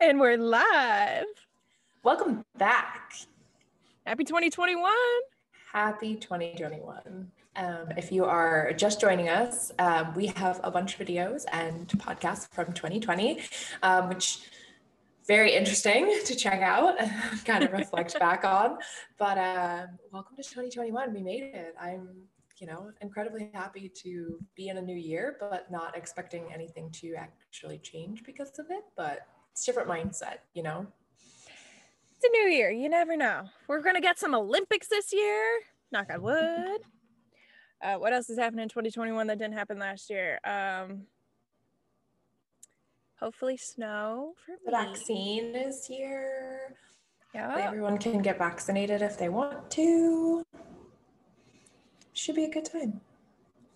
And we're live. Welcome back. Happy 2021. Happy 2021. Um, if you are just joining us, um, we have a bunch of videos and podcasts from 2020, um, which very interesting to check out, and kind of reflect back on. But uh, welcome to 2021. We made it. I'm, you know, incredibly happy to be in a new year, but not expecting anything to actually change because of it. But it's different mindset, you know. It's a new year. You never know. We're gonna get some Olympics this year. Knock on wood. Uh, what else is happening in 2021 that didn't happen last year? Um, hopefully snow for the vaccine is here. Yeah. Everyone can get vaccinated if they want to. Should be a good time.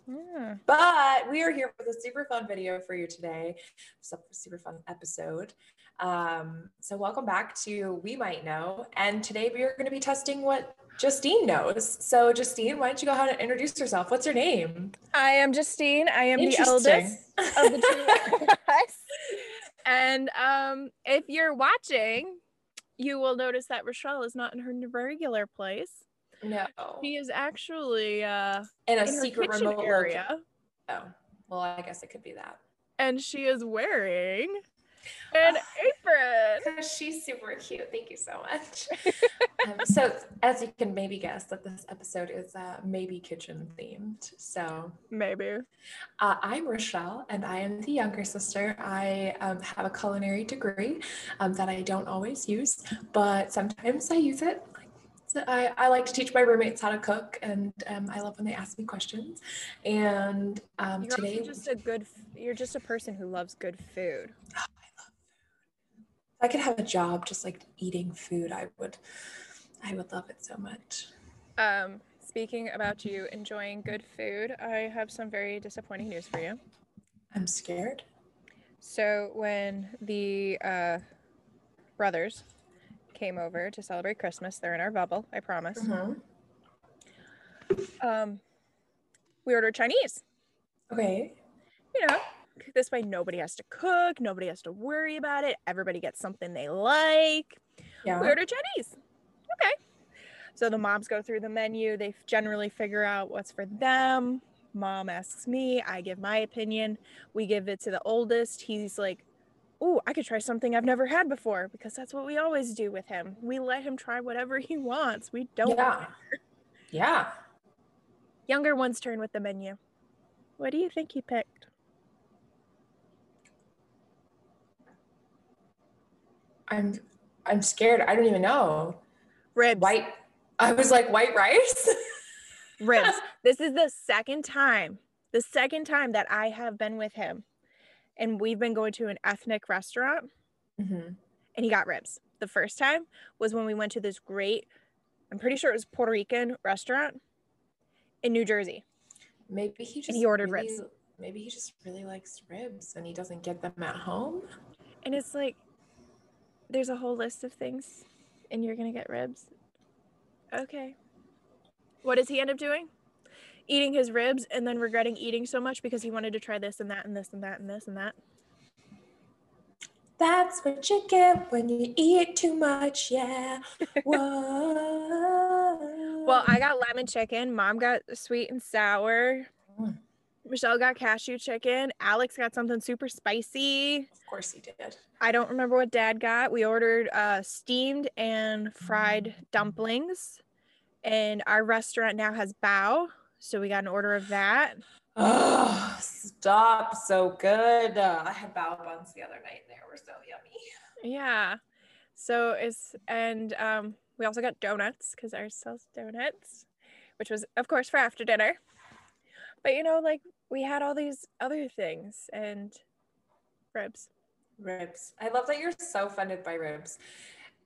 Yeah. But we are here with a super fun video for you today. Super fun episode. Um, so welcome back to We Might Know. And today we are going to be testing what Justine knows. So Justine, why don't you go ahead and introduce yourself? What's your name? I am Justine. I am the eldest of the two of us. And um, if you're watching, you will notice that Rochelle is not in her regular place. No. She is actually uh, In a in secret remote area, area. Oh, well, I guess it could be that. and she is wearing an apron. Because she's super cute. Thank you so much. um, so, as you can maybe guess, that this episode is uh, maybe kitchen themed. So, Maybe. uh, I'm Rochelle, and I am the younger sister. I um, have a culinary degree um, that I don't always use, but sometimes I use it. I, I like to teach my roommates how to cook, and um, I love when they ask me questions. And um, You're today, just a good. You're just a person who loves good food. I love food. if I could have a job just like eating food, I would. I would love it so much. Um, speaking about you enjoying good food, I have some very disappointing news for you. I'm scared. So when the uh, brothers came over to celebrate Christmas, they're in our bubble. I promise. Mhm. Um, we ordered Chinese. Okay. You know, this way nobody has to cook, nobody has to worry about it. Everybody gets something they like. Yeah. We ordered Chinese. Okay. So the moms go through the menu. They generally figure out what's for them. Mom asks me. I give my opinion. We give it to the oldest. He's like, "Oh, I could try something I've never had before," because that's what we always do with him. We let him try whatever he wants. We don't. Yeah. Yeah. Younger one's turn with the menu. What do you think he picked? I'm I'm scared. I don't even know. Ribs. White. I was like white rice. ribs. This is the second time, the second time that I have been with him. And we've been going to an ethnic restaurant hmm and he got ribs. The first time was when we went to this great, I'm pretty sure it was Puerto Rican restaurant in New Jersey. Maybe he just he ordered really- ribs. Maybe he just really likes ribs and he doesn't get them at home. And it's like, there's a whole list of things and you're going to get ribs. Okay. What does he end up doing? Eating his ribs and then regretting eating so much because he wanted to try this and that and this and that and this and that. That's what you get when you eat too much. Yeah. Whoa. Well, I got lemon chicken. Mom got sweet and sour. Mm. Michelle got cashew chicken. Alex got something super spicy. of course he did. I don't remember what dad got. We ordered uh, steamed and fried dumplings. And our restaurant now has bao. So we got an order of that. Oh, stop! So good. Uh, I had bao buns the other night. They were so yummy. Yeah. So it's, and um, we also got donuts because ours sells donuts, which was, of course, for after dinner. But you know, like we had all these other things and ribs. Ribs. I love that you're so offended by ribs.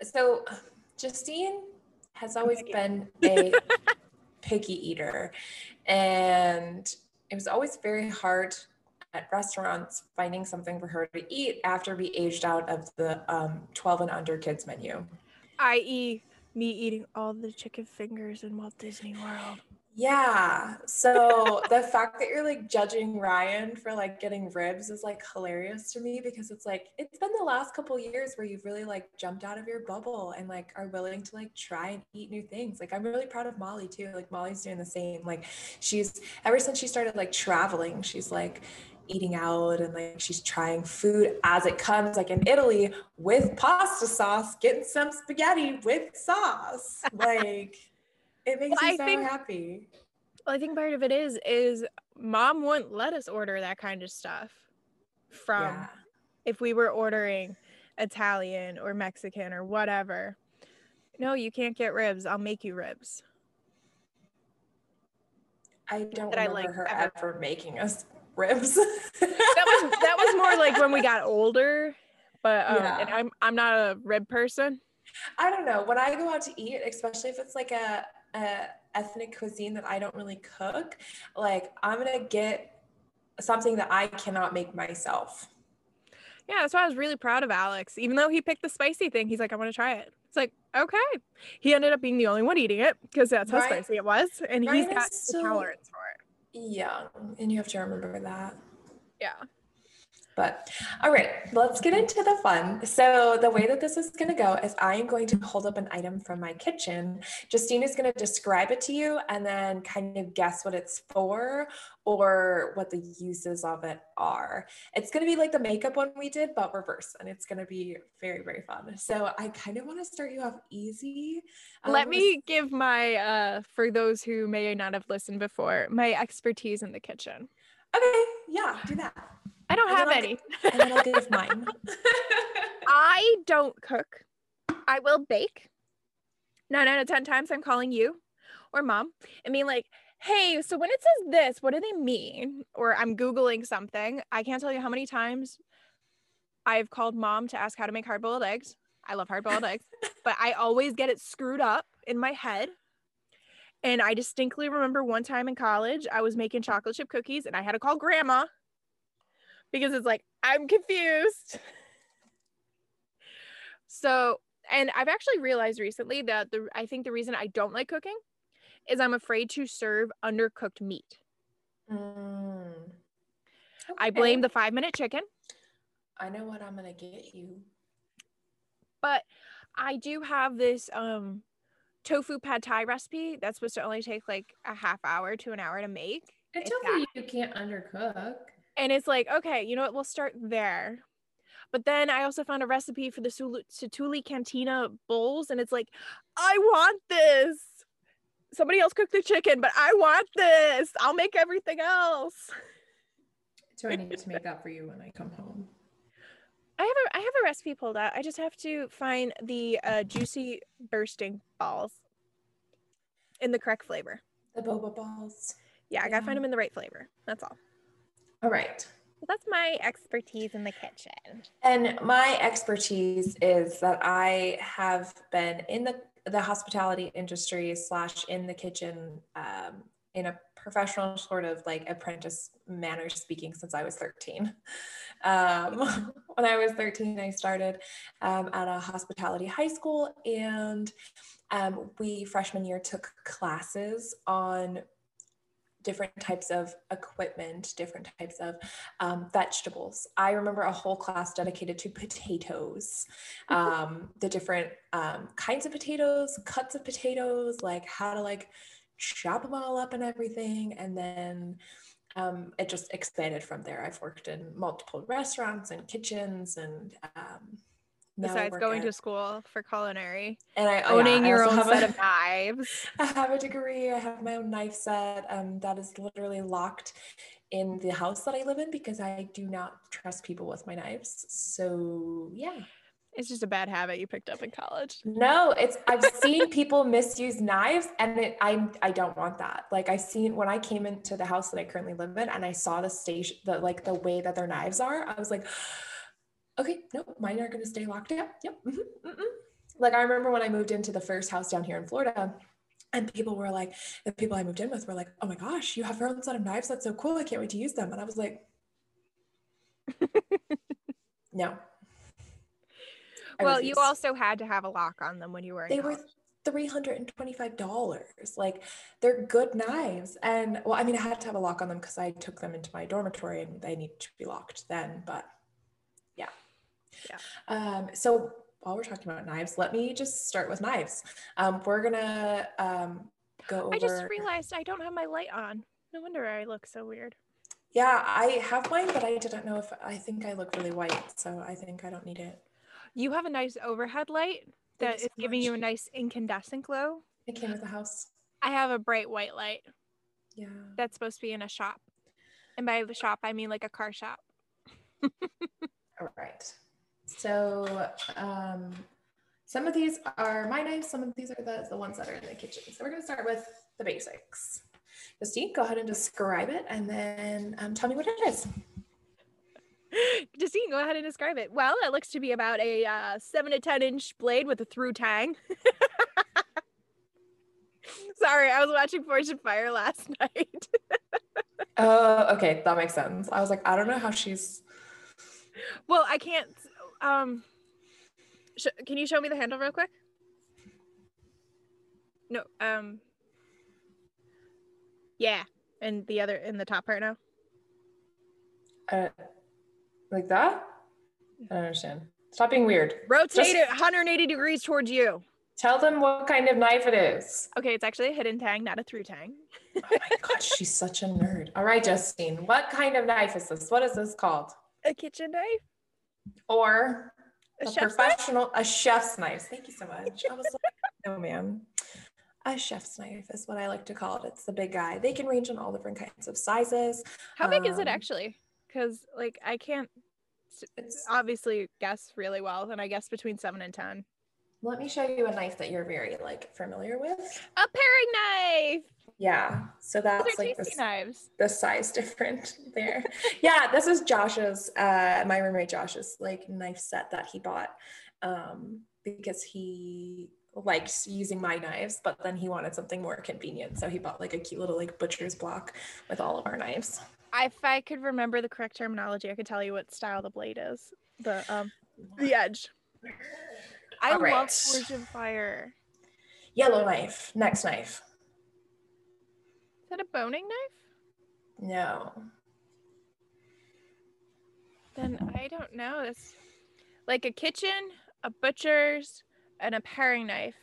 So, Justine has always been a picky eater, and it was always very hard at restaurants finding something for her to eat after we aged out of the um, 12 and under kids menu. i.e., me eating all the chicken fingers in Walt Disney World. Yeah. So the fact that you're like judging Ryan for like getting ribs is like hilarious to me because it's like it's been the last couple years where you've really like jumped out of your bubble and like are willing to like try and eat new things. Like I'm really proud of Molly too. Like Molly's doing the same. Like she's ever since she started like traveling, she's like eating out and like she's trying food as it comes like in Italy with pasta sauce, getting some spaghetti with sauce. Like it makes well, me so think, happy. Well, I think part of it is is mom wouldn't let us order that kind of stuff from yeah. if we were ordering Italian or Mexican or whatever. No, you can't get ribs. I'll make you ribs. I don't that remember I like her ever. ever making us ribs. that was that was more like when we got older, but um, yeah. and I'm I'm not a rib person. I don't know. When I go out to eat, especially if it's like a a ethnic cuisine that I don't really cook, like I'm gonna get something that I cannot make myself. Yeah, that's why I was really proud of Alex. Even though he picked the spicy thing, he's like, I want to try it. It's like, okay. He ended up being the only one eating it because that's how spicy it was. And Ryan he's got the tolerance for it. Young. And you have to remember that. Yeah. But all right, let's get into the fun. So the way that this is going to go is I am going to hold up an item from my kitchen. Justine is going to describe it to you and then kind of guess what it's for or what the uses of it are. It's going to be like the makeup one we did, but reverse, and it's going to be very, very fun. So I kind of want to start you off easy. Um, Let me give my, uh, for those who may not have listened before, my expertise in the kitchen. Okay, yeah, do that. I don't have any. and then I'll give mine. I don't cook. I will bake. Nine out of 10 times I'm calling you or mom and being like, hey, so when it says this, what do they mean? Or I'm Googling something. I can't tell you how many times I've called mom to ask how to make hard boiled eggs. I love hard boiled eggs, but I always get it screwed up in my head. And I distinctly remember one time in college, I was making chocolate chip cookies and I had to call grandma because it's like, I'm confused. So, and I've actually realized recently that the I think the reason I don't like cooking is I'm afraid to serve undercooked meat. Mm. Okay. I blame the five minute chicken. I know what I'm gonna get you. But I do have this um tofu pad thai recipe that's supposed to only take like a half hour to an hour to make. And tofu you can't undercook. And it's like, okay, you know what? We'll start there. But then I also found a recipe for the Satu'li Canteen bowls, and it's like, I want this. Somebody else cook the chicken, but I want this. I'll make everything else. So I need to make that for you when I come home. I have a I have a recipe pulled out. I just have to find the uh, juicy bursting balls in the correct flavor. The boba balls. Yeah, I gotta find them in the right flavor. That's all. All right. So that's my expertise in the kitchen. And my expertise is that I have been in the the hospitality industry slash in the kitchen um, in a professional sort of like apprentice manner speaking since I was 13. Um, when I was 13, I started um, at a hospitality high school and um, we freshman year took classes on different types of equipment, different types of um, vegetables. I remember a whole class dedicated to potatoes, um, the different um, kinds of potatoes, cuts of potatoes, like how to like chop them all up and everything. And then um, it just expanded from there. I've worked in multiple restaurants and kitchens and um, besides going at, to school for culinary and I, oh, owning yeah, your own set a, of knives. I have a degree. I have my own knife set um, that is literally locked in the house that I live in because I do not trust people with my knives. So yeah. It's just a bad habit you picked up in college. No, it's I've seen people misuse knives and it, I I don't want that. Like I've seen when I came into the house that I currently live in and I saw the station the like the way that their knives are, I was like okay, nope, mine are going to stay locked up. Yep. Mm-hmm, mm-hmm. Like I remember when I moved into the first house down here in Florida, and people were like, the people I moved in with were like, oh my gosh, you have your own set of knives. That's so cool. I can't wait to use them. And I was like, no. I well, you also had to have a lock on them when you were. they were. $325. Like they're good knives. And well, I mean, I had to have a lock on them because I took them into my dormitory and they need to be locked then. But. Yeah. Um, so while we're talking about knives, let me just start with knives. Um, we're gonna um, go over. I just realized I don't have my light on. No wonder I look so weird. Yeah, I have mine, but I didn't know if I think I look really white, so I think I don't need it. You have a nice overhead light that is so giving you a nice incandescent glow. It came with the house. I have a bright white light Yeah. that's supposed to be in a shop. And by the shop, I mean like a car shop. All right. So um, some of these are my knives. Some of these are the, the ones that are in the kitchen. So we're going to start with the basics. Justine, go ahead and describe it and then um, tell me what it is. Justine, go ahead and describe it. Well, it looks to be about a uh, seven to 10 inch blade with a through tang. Sorry, I was watching Forged in Fire last night. Oh, okay. That makes sense. I was like, I don't know how she's. well, I can't. Um, can you show me the handle real quick? No. Um. Yeah, and the other in the top part now. Uh, like that? I don't understand. Stop being weird. Rotate Just- it 180 degrees towards you. Tell them what kind of knife it is. Okay, it's actually a hidden tang, not a through tang. Oh my god, she's such a nerd. All right, Justine, what kind of knife is this? What is this called? A kitchen knife. Or A a, chef's knife? professional, a chef's knife. Thank you so much. I was like, oh man. A chef's knife is what I like to call it. It's the big guy. They can range in all different kinds of sizes. How big is it Um, actually? Because like I can't It's, obviously guess really well, and I guess between seven and ten. let me show you a knife that you're very like familiar with. A paring knife. Yeah. So that's like this, knives. the size different there. yeah, this is Josh's, uh, my roommate Josh's like knife set that he bought um, because he likes using my knives, but then he wanted something more convenient. So he bought like a cute little like butcher's block with all of our knives. If I could remember the correct terminology, I could tell you what style the blade is. The um the edge. I All love right. Forged in Fire. Yellow knife, next knife. Is that a boning knife? No. Then I don't know. It's like a kitchen, a butcher's, and a paring knife.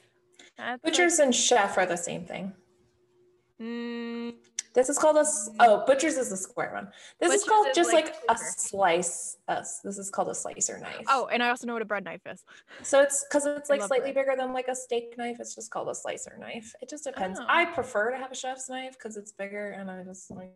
That's like- Butchers and chef are the same thing. Mm, This is called a oh, butchers is the square one. This is called is just like like a slice. Uh, this is called a slicer knife. oh, and I also know what a bread knife is. So it's because it's like slightly bread. bigger than like a steak knife. It's just called a slicer knife. It just depends. Oh. I prefer to have a chef's knife because it's bigger and I just like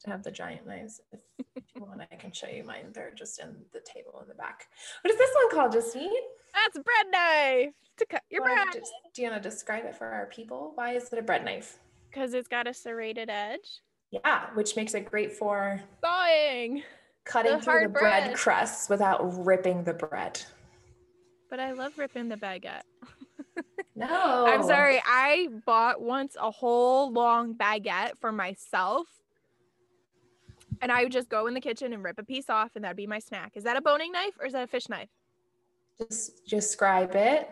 to have the giant knives. If, if you want, I can show you mine. They're just in the table in the back. What is this one called, Justine? That's a bread knife to cut your Why- bread just- do you want to describe it for our people? Why is it a bread knife? Because it's got a serrated edge. Yeah, which makes it great for Thawing. cutting The through the bread bread. crusts without ripping the bread. But I love ripping the baguette. No. I'm sorry. I bought once a whole long baguette for myself. And I would just go in the kitchen and rip a piece off, and that'd be my snack. Is that a boning knife or is that a fish knife? Just describe it.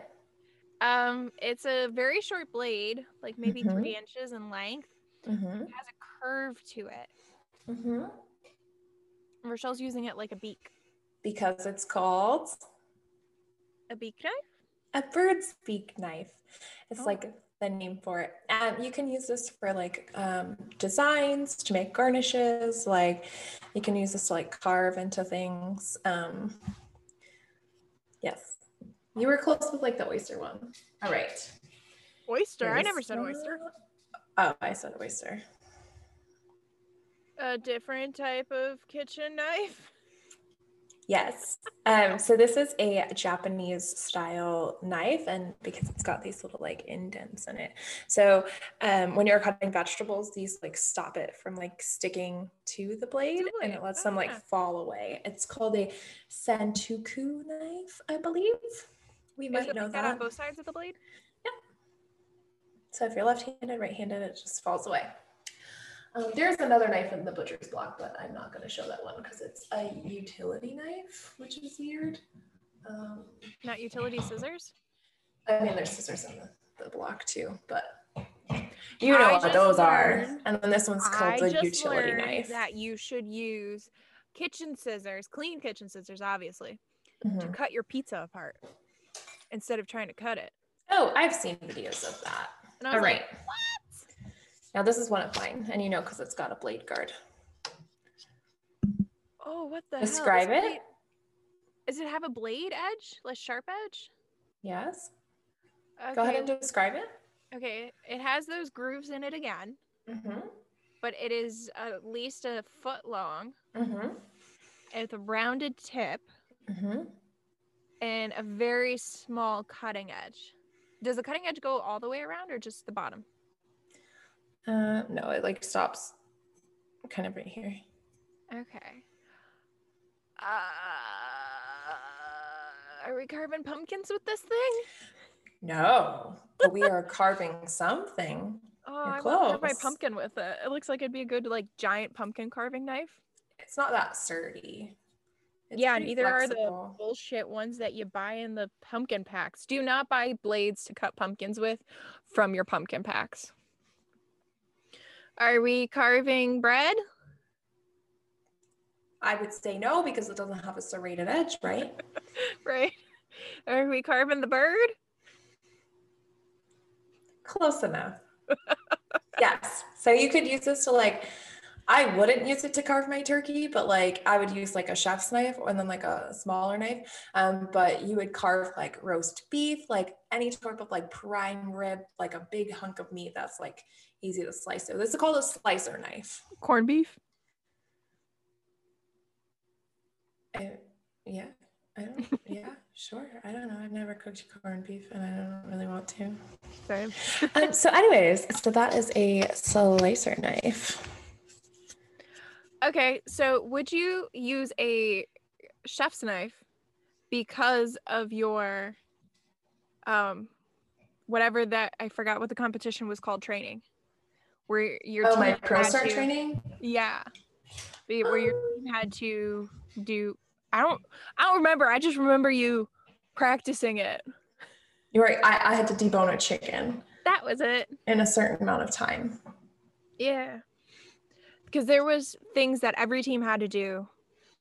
Um, it's a very short blade, like maybe Mhm. three inches in length. Mm-hmm. It has a curve to it. Mm-hmm. Rochelle's using it like a beak. Because it's called A beak knife? a bird's beak knife. It's Oh. like the name for it. And you can use this for like um, designs to make garnishes. Like you can use this to like carve into things. Um, yes. You were close with like the oyster one. All right. Oyster. I never said oyster. Oh, I said oyster. A different type of kitchen knife. Yes. Um, so this is a Japanese style knife, and because it's got these little like indents in it. So um, when you're cutting vegetables, these like stop it from like sticking to the blade, and it lets Oh, them like yeah. fall away. It's called a santoku knife, I believe. We might know that that. on both sides of the blade? Yeah. So if you're left-handed, right-handed, it just falls away. Um, there's another knife in the butcher's block, but I'm not going to show that one because it's a utility knife, which is weird. Um, Not utility scissors? I mean, there's scissors in the the block too, but you know I what those are. And then this one's called I the just utility learned knife. that you should use kitchen scissors, clean kitchen scissors, obviously, to Mhm. cut your pizza apart instead of trying to cut it. Oh, I've seen videos of that. All right. like, Now this is one of mine, and you know because it's got a blade guard. oh, what the hell? This Describe it. blade- Does it have a blade edge, like sharp edge? Yes. Okay. Go ahead and describe it. okay, it has those grooves in it again, Mm-hmm. but it is at least a foot long Mm-hmm. with a rounded tip Mm-hmm. And a very small cutting edge. Does the cutting edge go all the way around or just the bottom? Uh, no, it like stops kind of right here. Okay. Uh, are we carving pumpkins with this thing? No, but we are carving something. Oh, You're I want to my pumpkin with it. It looks like it'd be a good like giant pumpkin carving knife. It's not that sturdy. It's yeah, neither are the bullshit ones that you buy in the pumpkin packs. Do not buy blades to cut pumpkins with from your pumpkin packs. Are we carving bread? I would say no because it doesn't have a serrated edge, right? Right. Are we carving the bird? Close enough. yes. So you could use this to like, I wouldn't use it to carve my turkey, but like I would use like a chef's knife and then like a smaller knife. Um, but you would carve like roast beef, like any type of like prime rib, like a big hunk of meat that's like easy to slice. So this is called a slicer knife. Corned beef? Uh, yeah. I don't, yeah, sure. I don't know. I've never cooked corned beef and I don't really want to. Same. Um, so, anyways, so that is a slicer knife. Okay, so would you use a chef's knife because of your um whatever that I forgot what the competition was called training? Where your Oh, my ProStart to- training? Yeah. Where your team had to do I don't I don't remember. I just remember you practicing it. You're right. I, I had to debone a chicken That was it. in a certain amount of time. Yeah. Because there was things that every team had to do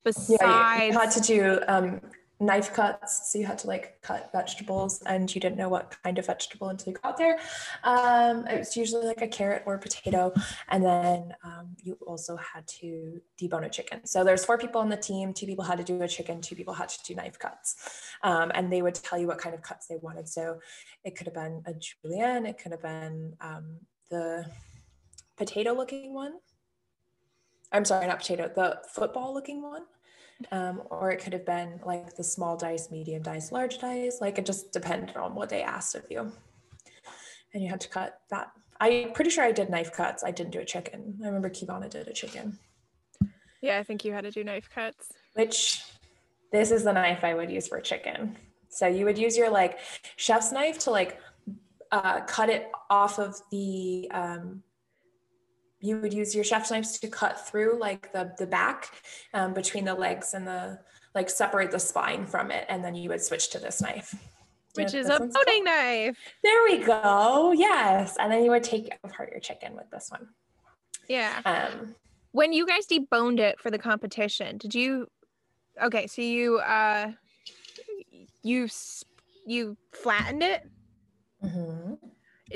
besides you, you had to do um, knife cuts. So you had to like cut vegetables and you didn't know what kind of vegetable until you got there. Um, it was usually like a carrot or a potato. And then um, you also had to debone a chicken. So there's four people on the team. Two people had to do a chicken. Two people had to do knife cuts. Um, and they would tell you what kind of cuts they wanted. So it could have been a julienne. It could have been um, the potato looking one. I'm sorry, not potato, the football looking one. Um, or it could have been like the small dice, medium dice, large dice. Like it just depended on what they asked of you. And you had to cut that. I'm pretty sure I did knife cuts. I didn't do a chicken. I remember Kivana did a chicken, Yeah, I think you had to do knife cuts. which this is the knife I would use for chicken. So you would use your like chef's knife to like uh, cut it off of the um, you would use your chef's knives to cut through like the the back um, between the legs and the like separate the spine from it and then you would switch to this knife Which is a this one's called? boning knife. there we go yes and then you would take apart your chicken with this one Yeah. um When you guys deboned it for the competition, did you Okay, so you uh you you flattened it? mhm.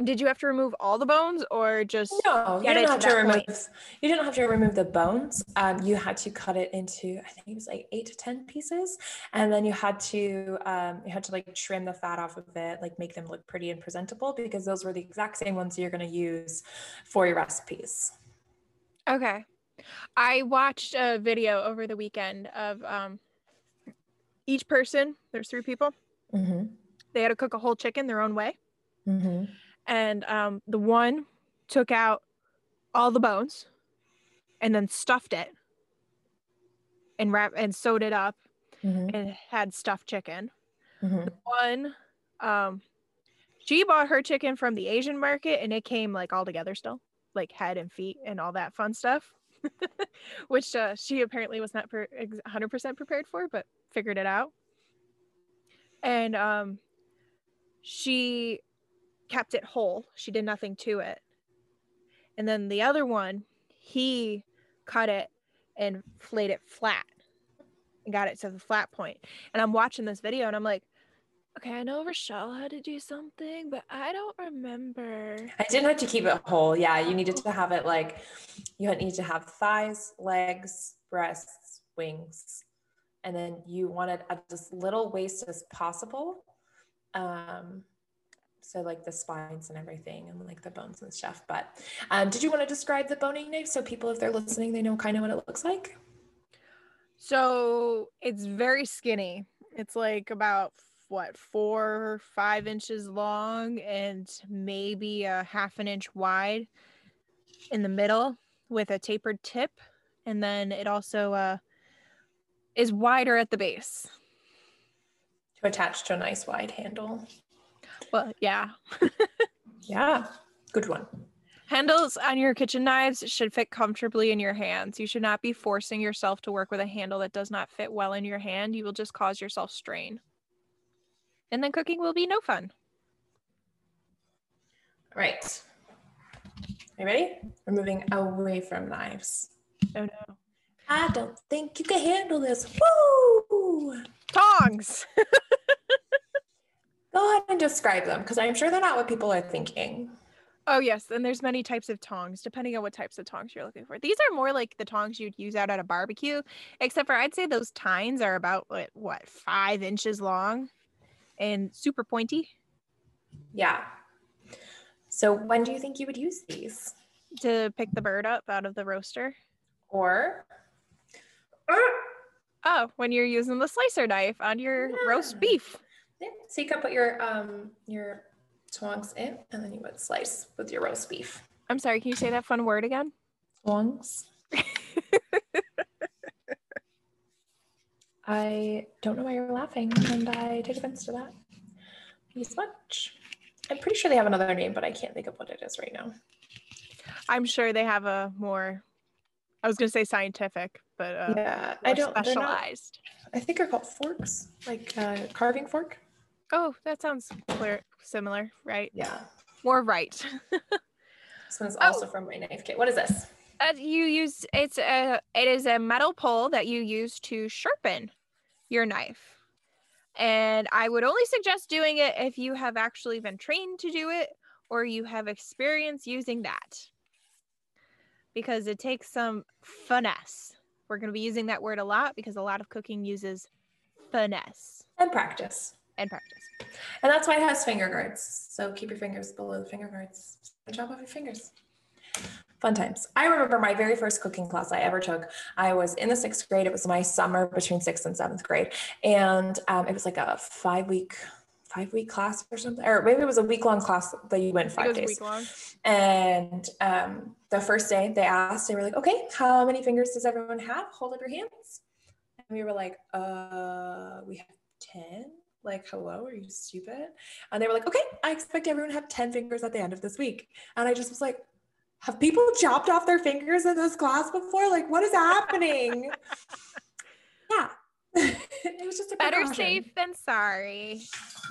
Did you have to remove all the bones or just no you didn't to have to that remove point. you didn't have to remove the bones um, you had to cut it into i think it was like eight to ten pieces and then you had to um, you had to like trim the fat off of it like make them look pretty and presentable because those were the exact same ones you're going to use for your recipes Okay. I watched a video over the weekend of um each person, there's three people, mm-hmm. they had to cook a whole chicken their own way. Mm-hmm. And um the one took out all the bones and then stuffed it and wrap and sewed it up Mm-hmm. and had stuffed chicken. Mm-hmm. One um she bought her chicken from the Asian market and it came like all together still, like head and feet and all that fun stuff. Which uh, she apparently was not per- 100% prepared for, but figured it out. And um, she kept it whole. She did nothing to it. And then the other one, he cut it and flayed it flat and got it to the flat point. And I'm watching this video and I'm like, okay, I know Rochelle had to do something, but I don't remember. I didn't have to keep it whole. Yeah, you needed to have it like you need to have thighs, legs, breasts, wings, and then you wanted as little waste as possible. Um, so like the spines and everything and like the bones and stuff. But um, did you want to describe the boning knife so people, if they're listening, they know kind of what it looks like? So it's very skinny. It's like about what four five inches long and maybe a half an inch wide in the middle with a tapered tip and then it also uh, is wider at the base to attach to a nice wide handle well yeah yeah good one handles on your kitchen knives should fit comfortably in your hands you should not be forcing yourself to work with a handle that does not fit well in your hand you will just cause yourself strain and then cooking will be no fun. All right. Are you ready? We're moving away from knives. Oh no. I don't think you can handle this. Woo! Tongs. Go ahead and describe them because I'm sure they're not what people are thinking. Oh yes, and there's many types of tongs depending on what types of tongs you're looking for. These are more like the tongs you'd use out at a barbecue, except for I'd say those tines are about what, what five inches long and super pointy. Yeah. So when do you think you would use these? To pick the bird up out of the roaster. Or Oh, when you're using the slicer knife on your yeah. roast beef. Yeah. So you can put your um your twongs in and then you would slice with your roast beef. I'm sorry, can you say that fun word again? Twongs. I don't know why you're laughing, and I take offense to that. So much. I'm pretty sure they have another name, but I can't think of what it is right now. I'm sure they have a more, I was going to say scientific, but uh, yeah, I don't specialized. Not, I think they're called forks, like uh, carving fork. Oh, that sounds clear, similar, right? Yeah, more right. this one's also oh. from my knife kit. What is this? uh, you use it's a it is a metal pole that you use to sharpen your knife. And I would only suggest doing it if you have actually been trained to do it or you have experience using that. Because it takes some finesse. We're going to be using that word a lot because a lot of cooking uses finesse and practice. And practice. And that's why it has finger guards. So keep your fingers below the finger guards. Good job of your fingers fun times. I remember my very first cooking class I ever took. I was in the sixth grade. It was my summer between sixth and seventh grade. And um, it was like a five week, five week class or something, or maybe it was a week long class that you went five days. And um, the first day they asked, they were like, okay, how many fingers does everyone have? Hold up your hands. And we were like, uh, we have 10 like hello are you stupid and they were like okay i expect everyone to have 10 fingers at the end of this week and i just was like have people chopped off their fingers in this class before? Like, what is happening? yeah. it was just a better safe than sorry.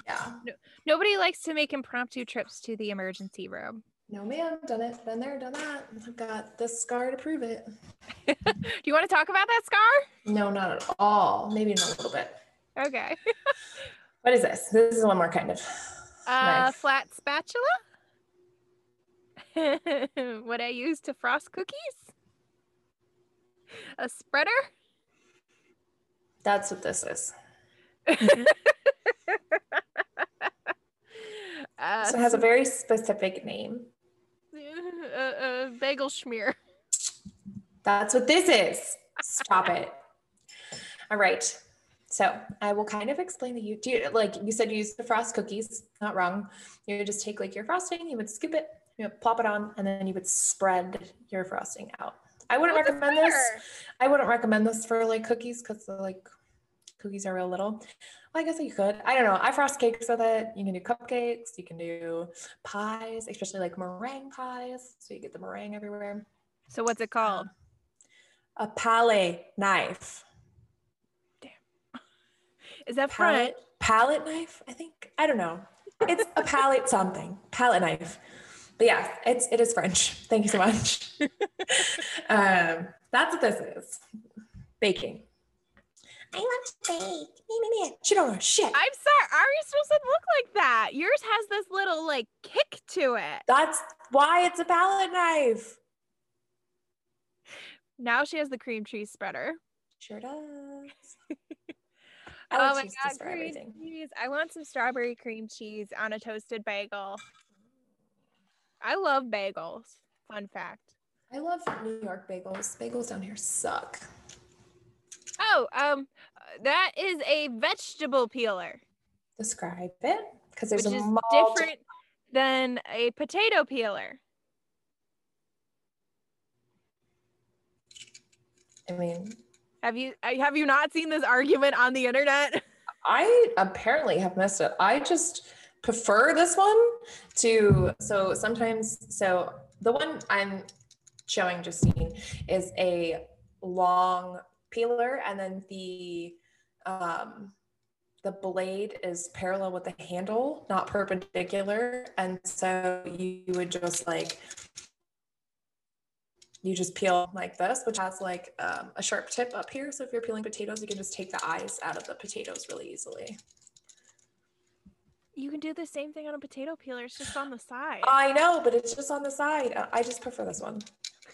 Yeah. No, nobody likes to make impromptu trips to the emergency room. No, ma'am. Done it. Been there, done that. I've got the scar to prove it. Do you want to talk about that scar? No, not at all. Maybe in a little bit. Okay. What is this? This is one more kind of. Uh, flat spatula. what I use to frost cookies? A spreader? That's what this is. uh, so it has a very specific name. A, a bagel schmear. That's what this is. Stop it. All right. So I will kind of explain the you do like you said you use the frost cookies. Not wrong. You would just take like your frosting, you would scoop it, you know, plop it on, and then you would spread your frosting out. I wouldn't oh, What's recommend this. I wouldn't recommend this for like cookies because the like cookies are real little. Well, I guess you could. I don't know. I frost cakes with it. You can do cupcakes. You can do pies, especially like meringue pies. So you get the meringue everywhere. So what's it called? Um, a palette knife. Damn. Is that palette? Palette knife? I think. I don't know. it's a palette something, palette knife. But yeah, it's it is French. Thank you so much. um, that's what this is. Baking. I want to bake. Me, me, me. She don't know shit. I'm sorry. Ours doesn't look like that. Yours has this little like kick to it. That's why it's a palette knife. Now she has the cream cheese spreader. Sure does. I oh my god, cream everything. cheese. I want some strawberry cream cheese on a toasted bagel. I love bagels. Fun fact. I love New York bagels. Bagels down here suck. Oh, um, that is a vegetable peeler, Describe it, because there's which a is different than a potato peeler. I mean, Have you have you not seen this argument on the internet? I apparently have missed it. I just prefer this one to so sometimes so the one I'm showing Justine is a long peeler and then the um the blade is parallel with the handle, not perpendicular. And so you would just like you just peel like this, which has like um, a sharp tip up here. So if you're peeling potatoes, you can just take the eyes out of the potatoes really easily. You can do the same thing on a potato peeler. It's just on the side. I know, but it's just on the side. I just prefer this one.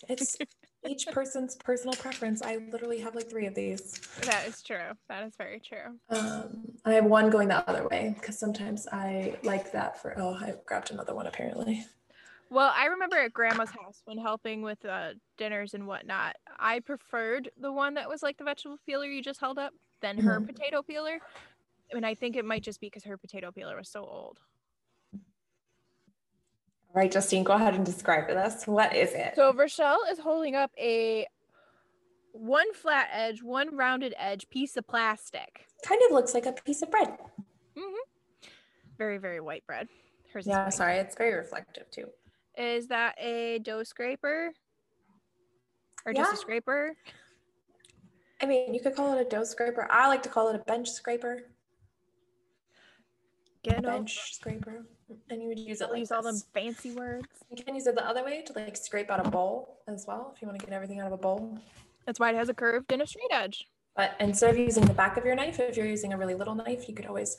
It's each person's personal preference. I literally have like three of these. that is true. That is very true. Um, I have one going the other way because sometimes I like that for. Oh, I grabbed another one apparently. Well, I remember at grandma's house when helping with uh, dinners and whatnot, I preferred the one that was like the vegetable peeler you just held up than her Mhm. potato peeler. I mean, I think it might just be because her potato peeler was so old. All right, Justine, go ahead and describe this. What is it? So Rochelle is holding up a one flat edge, one rounded edge piece of plastic. kind of looks like a piece of bread. Mhm. Very, very white bread. Hers is Yeah, white. sorry, it's very reflective too. Is that a dough scraper? Or just a scraper? I mean, you could call it a dough scraper. I like to call it a bench scraper. Get bench scraper, and you would use it like use all them fancy words. You can use it the other way to like scrape out a bowl as well if you want to get everything out of a bowl. That's why it has a curved and a straight edge. But instead of using the back of your knife, if you're using a really little knife, you could always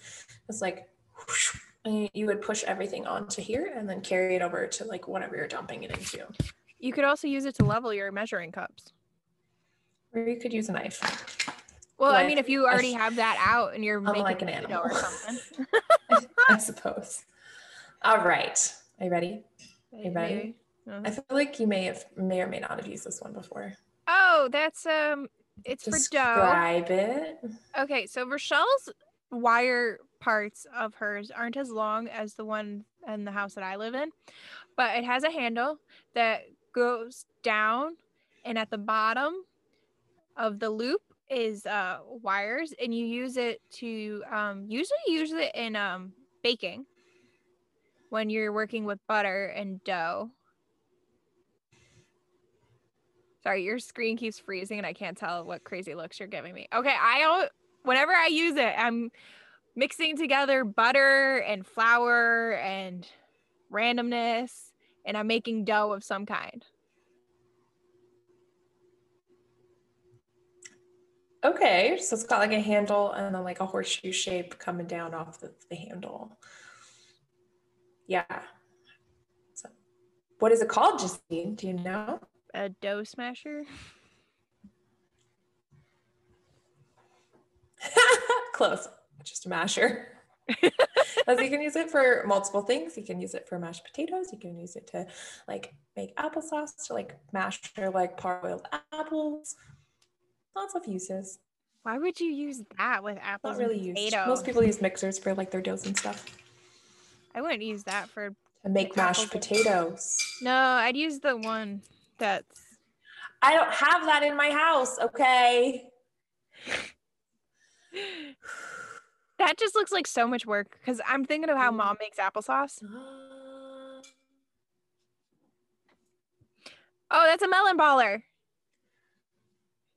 just like, and you- you would push everything onto here and then carry it over to like whatever you're dumping it into. You could also use it to level your measuring cups. Or you could use a knife. Well, I mean, if you already have that out and you're making Unlike an animal. or something. I suppose. All right. Are you ready? Are You ready? Uh-huh. I feel like you may have may or may not have used this one before. Oh, that's um, it's for dough. Describe it. Okay, so Rochelle's wire parts of hers aren't as long as the one in the house that I live in, but it has a handle that goes down, and at the bottom of the loop is uh wires, and you use it to um usually use it in um baking when you're working with butter and dough. Sorry, your screen keeps freezing and I can't tell what crazy looks you're giving me. Okay, I whenever I use it, I'm mixing together butter and flour and randomness and I'm making dough of some kind. Okay, so it's got like a handle and then like a horseshoe shape coming down off the, the handle. Yeah. So, what is it called, Justine? Do you know? A dough smasher? Close. Just a masher. Because you can use it for multiple things. You can use it for mashed potatoes. You can use it to like make applesauce, to like mash or like parboiled apples. Lots of uses. Why would you use that with apples Not really and used. Most people use mixers for like their doughs and stuff. I wouldn't use that for To make mashed potatoes. No, I'd use the one that's I don't have that in my house, okay? that just looks like so much work because I'm thinking of how Mm. mom makes applesauce. Oh, that's a melon baller.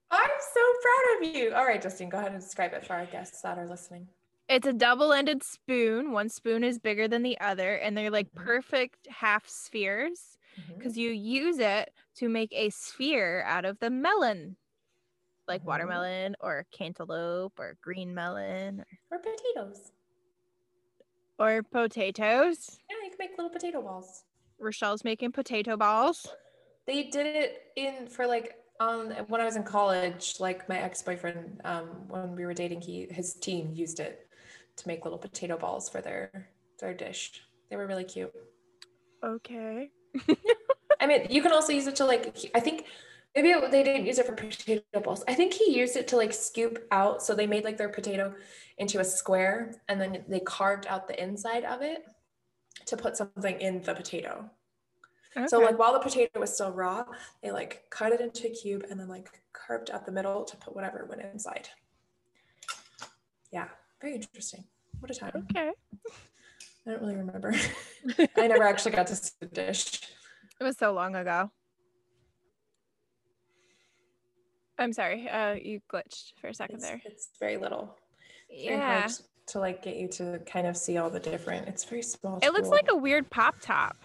I'm so proud of you. All right, Justine, go ahead and describe it for our guests that are listening. It's a double-ended spoon. One spoon is bigger than the other, and they're like Mhm. perfect half spheres because you use it to make a sphere out of the melon, like Mhm. watermelon or cantaloupe or green melon Or potatoes. or potatoes. Yeah, you can make little potato balls. Rochelle's making potato balls. They did it in for like um when I was in college, like my ex-boyfriend, um, when we were dating, he his team used it to make little potato balls for their their dish. They were really cute. Okay. I mean, you can also use it to like I think maybe it- they didn't use it for potato balls. I think he used it to like scoop out. So they made like their potato into a square and then they carved out the inside of it to put something in the potato. So like while the potato was still raw, they like cut it into a cube and then like carved out the middle to put whatever went inside. Yeah, very interesting. What a time. okay. I don't really remember. I never actually got to see the dish. It was so long ago. I'm sorry. Uh, you glitched for a second It's, there. it's very little. It's very Yeah. hard to like get you to kind of see all the different. It's very small. It looks like a weird pop top.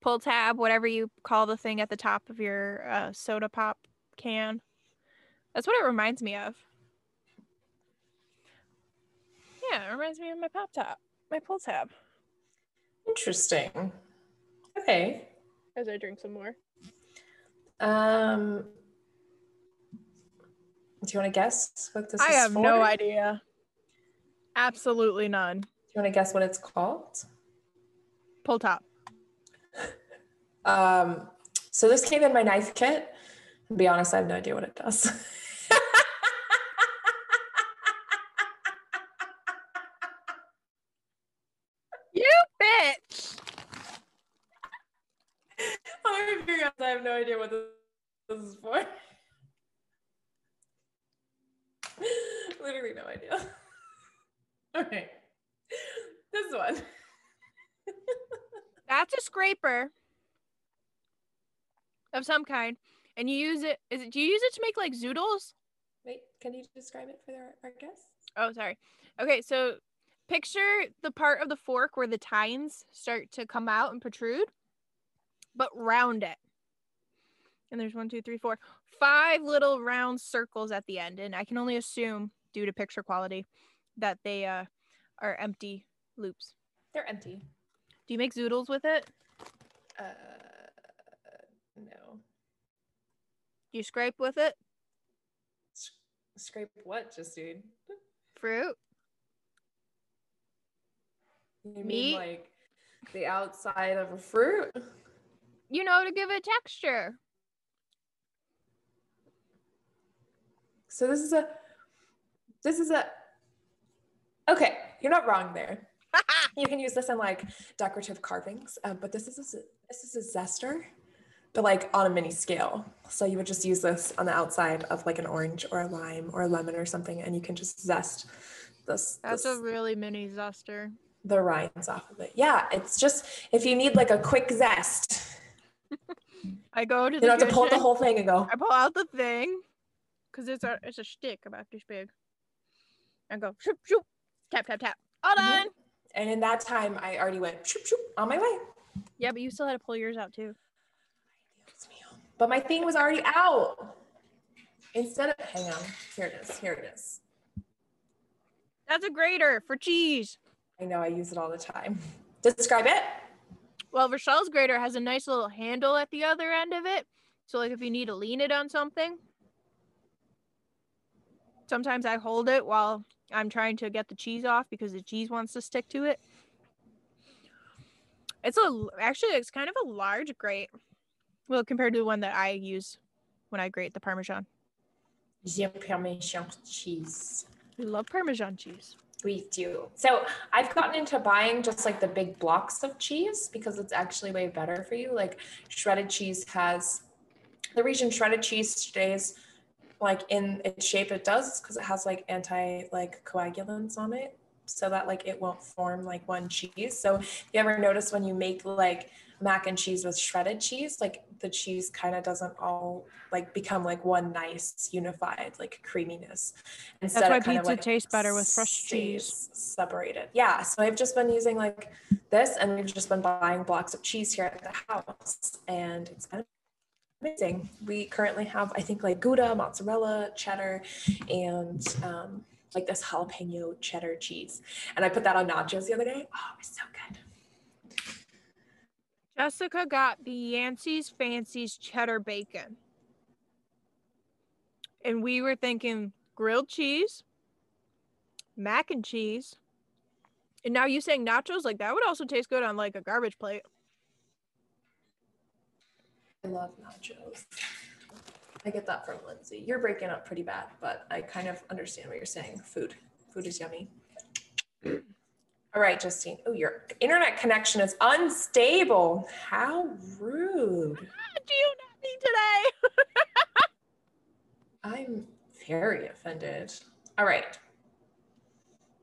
Pull tab, whatever you call the thing at the top of your uh, soda pop can. That's what it reminds me of. Yeah, it reminds me of my pop top, my pull tab. interesting. Okay. As I drink some more. Um. Do you want to guess what this I is I have for? no idea. Absolutely none. Do you want to guess what it's called? Pull top. Um, so this came in my knife kit. To be honest, I have no idea what it does. this is for. Literally no idea. Okay. This one. That's a scraper of some kind. And you use it is it do you use it to make like zoodles? Wait, can you describe it for our, our guests? Oh, sorry. Okay, so picture the part of the fork where the tines start to come out and protrude, but round it. And there's one, two, three, four, five little round circles at the end. And I can only assume, due to picture quality, that they uh, are empty loops. They're empty. Do you make zoodles with it? Uh, no. Do you scrape with it? S- scrape what, just dude? Fruit? You mean Meat? like the outside of a fruit? You know, to give it texture. So this is a, this is a, okay, you're not wrong there. You can use this in like decorative carvings, um, but this is a, this is a zester, but like on a mini scale. So you would just use this on the outside of like an orange or a lime or a lemon or something, and you can just zest this, That's this a really mini zester. the rinds off of it. Yeah, it's just if you need like a quick zest, I go to you the don't have to pull out the whole thing and go. I pull out the thing because it's a it's a stick about this big. And go shoop shoop tap tap tap. All done. And in that time, I already went shoop, shoop, on my way. Yeah, but you still had to pull yours out too. But my thing was already out. Instead of, hang on, here it is. Here it is. That's a grater for cheese. I know I use it all the time. Describe it. Well, Rochelle's grater has a nice little handle at the other end of it. So like if you need to lean it on something. Sometimes I hold it while I'm trying to get the cheese off because the cheese wants to stick to it. It's a actually it's kind of a large grate. Well, compared to the one that I use when I grate the parmesan. Je parmesan cheese. We love parmesan cheese. We do. So I've gotten into buying just like the big blocks of cheese because it's actually way better for you. Like shredded cheese has the reason shredded cheese stays like in its shape it does because it has like anti like coagulants on it so that like it won't form like one cheese. So if you ever notice when you make like mac and cheese with shredded cheese, like the cheese kind of doesn't all like become like one nice unified like creaminess. Instead, That's why pizza like tastes better with fresh cheese separated. Yeah, so I've just been using like this, and we've just been buying blocks of cheese here at the house, and it's been amazing. We currently have I think like Gouda, mozzarella, cheddar, and um, like this jalapeno cheddar cheese, and I put that on nachos the other day. Oh, it was so good. Jessica got the Yancey's Fancy's cheddar bacon. And we were thinking grilled cheese, mac and cheese. And now you saying nachos, like that would also taste good on like a garbage plate. I love nachos. I get that from Lindsay. You're breaking up pretty bad, but I kind of understand what you're saying. Food. Food is yummy. All right, Justine. Oh, your internet connection is unstable. How rude. Ah, do you not me today? I'm very offended. All right.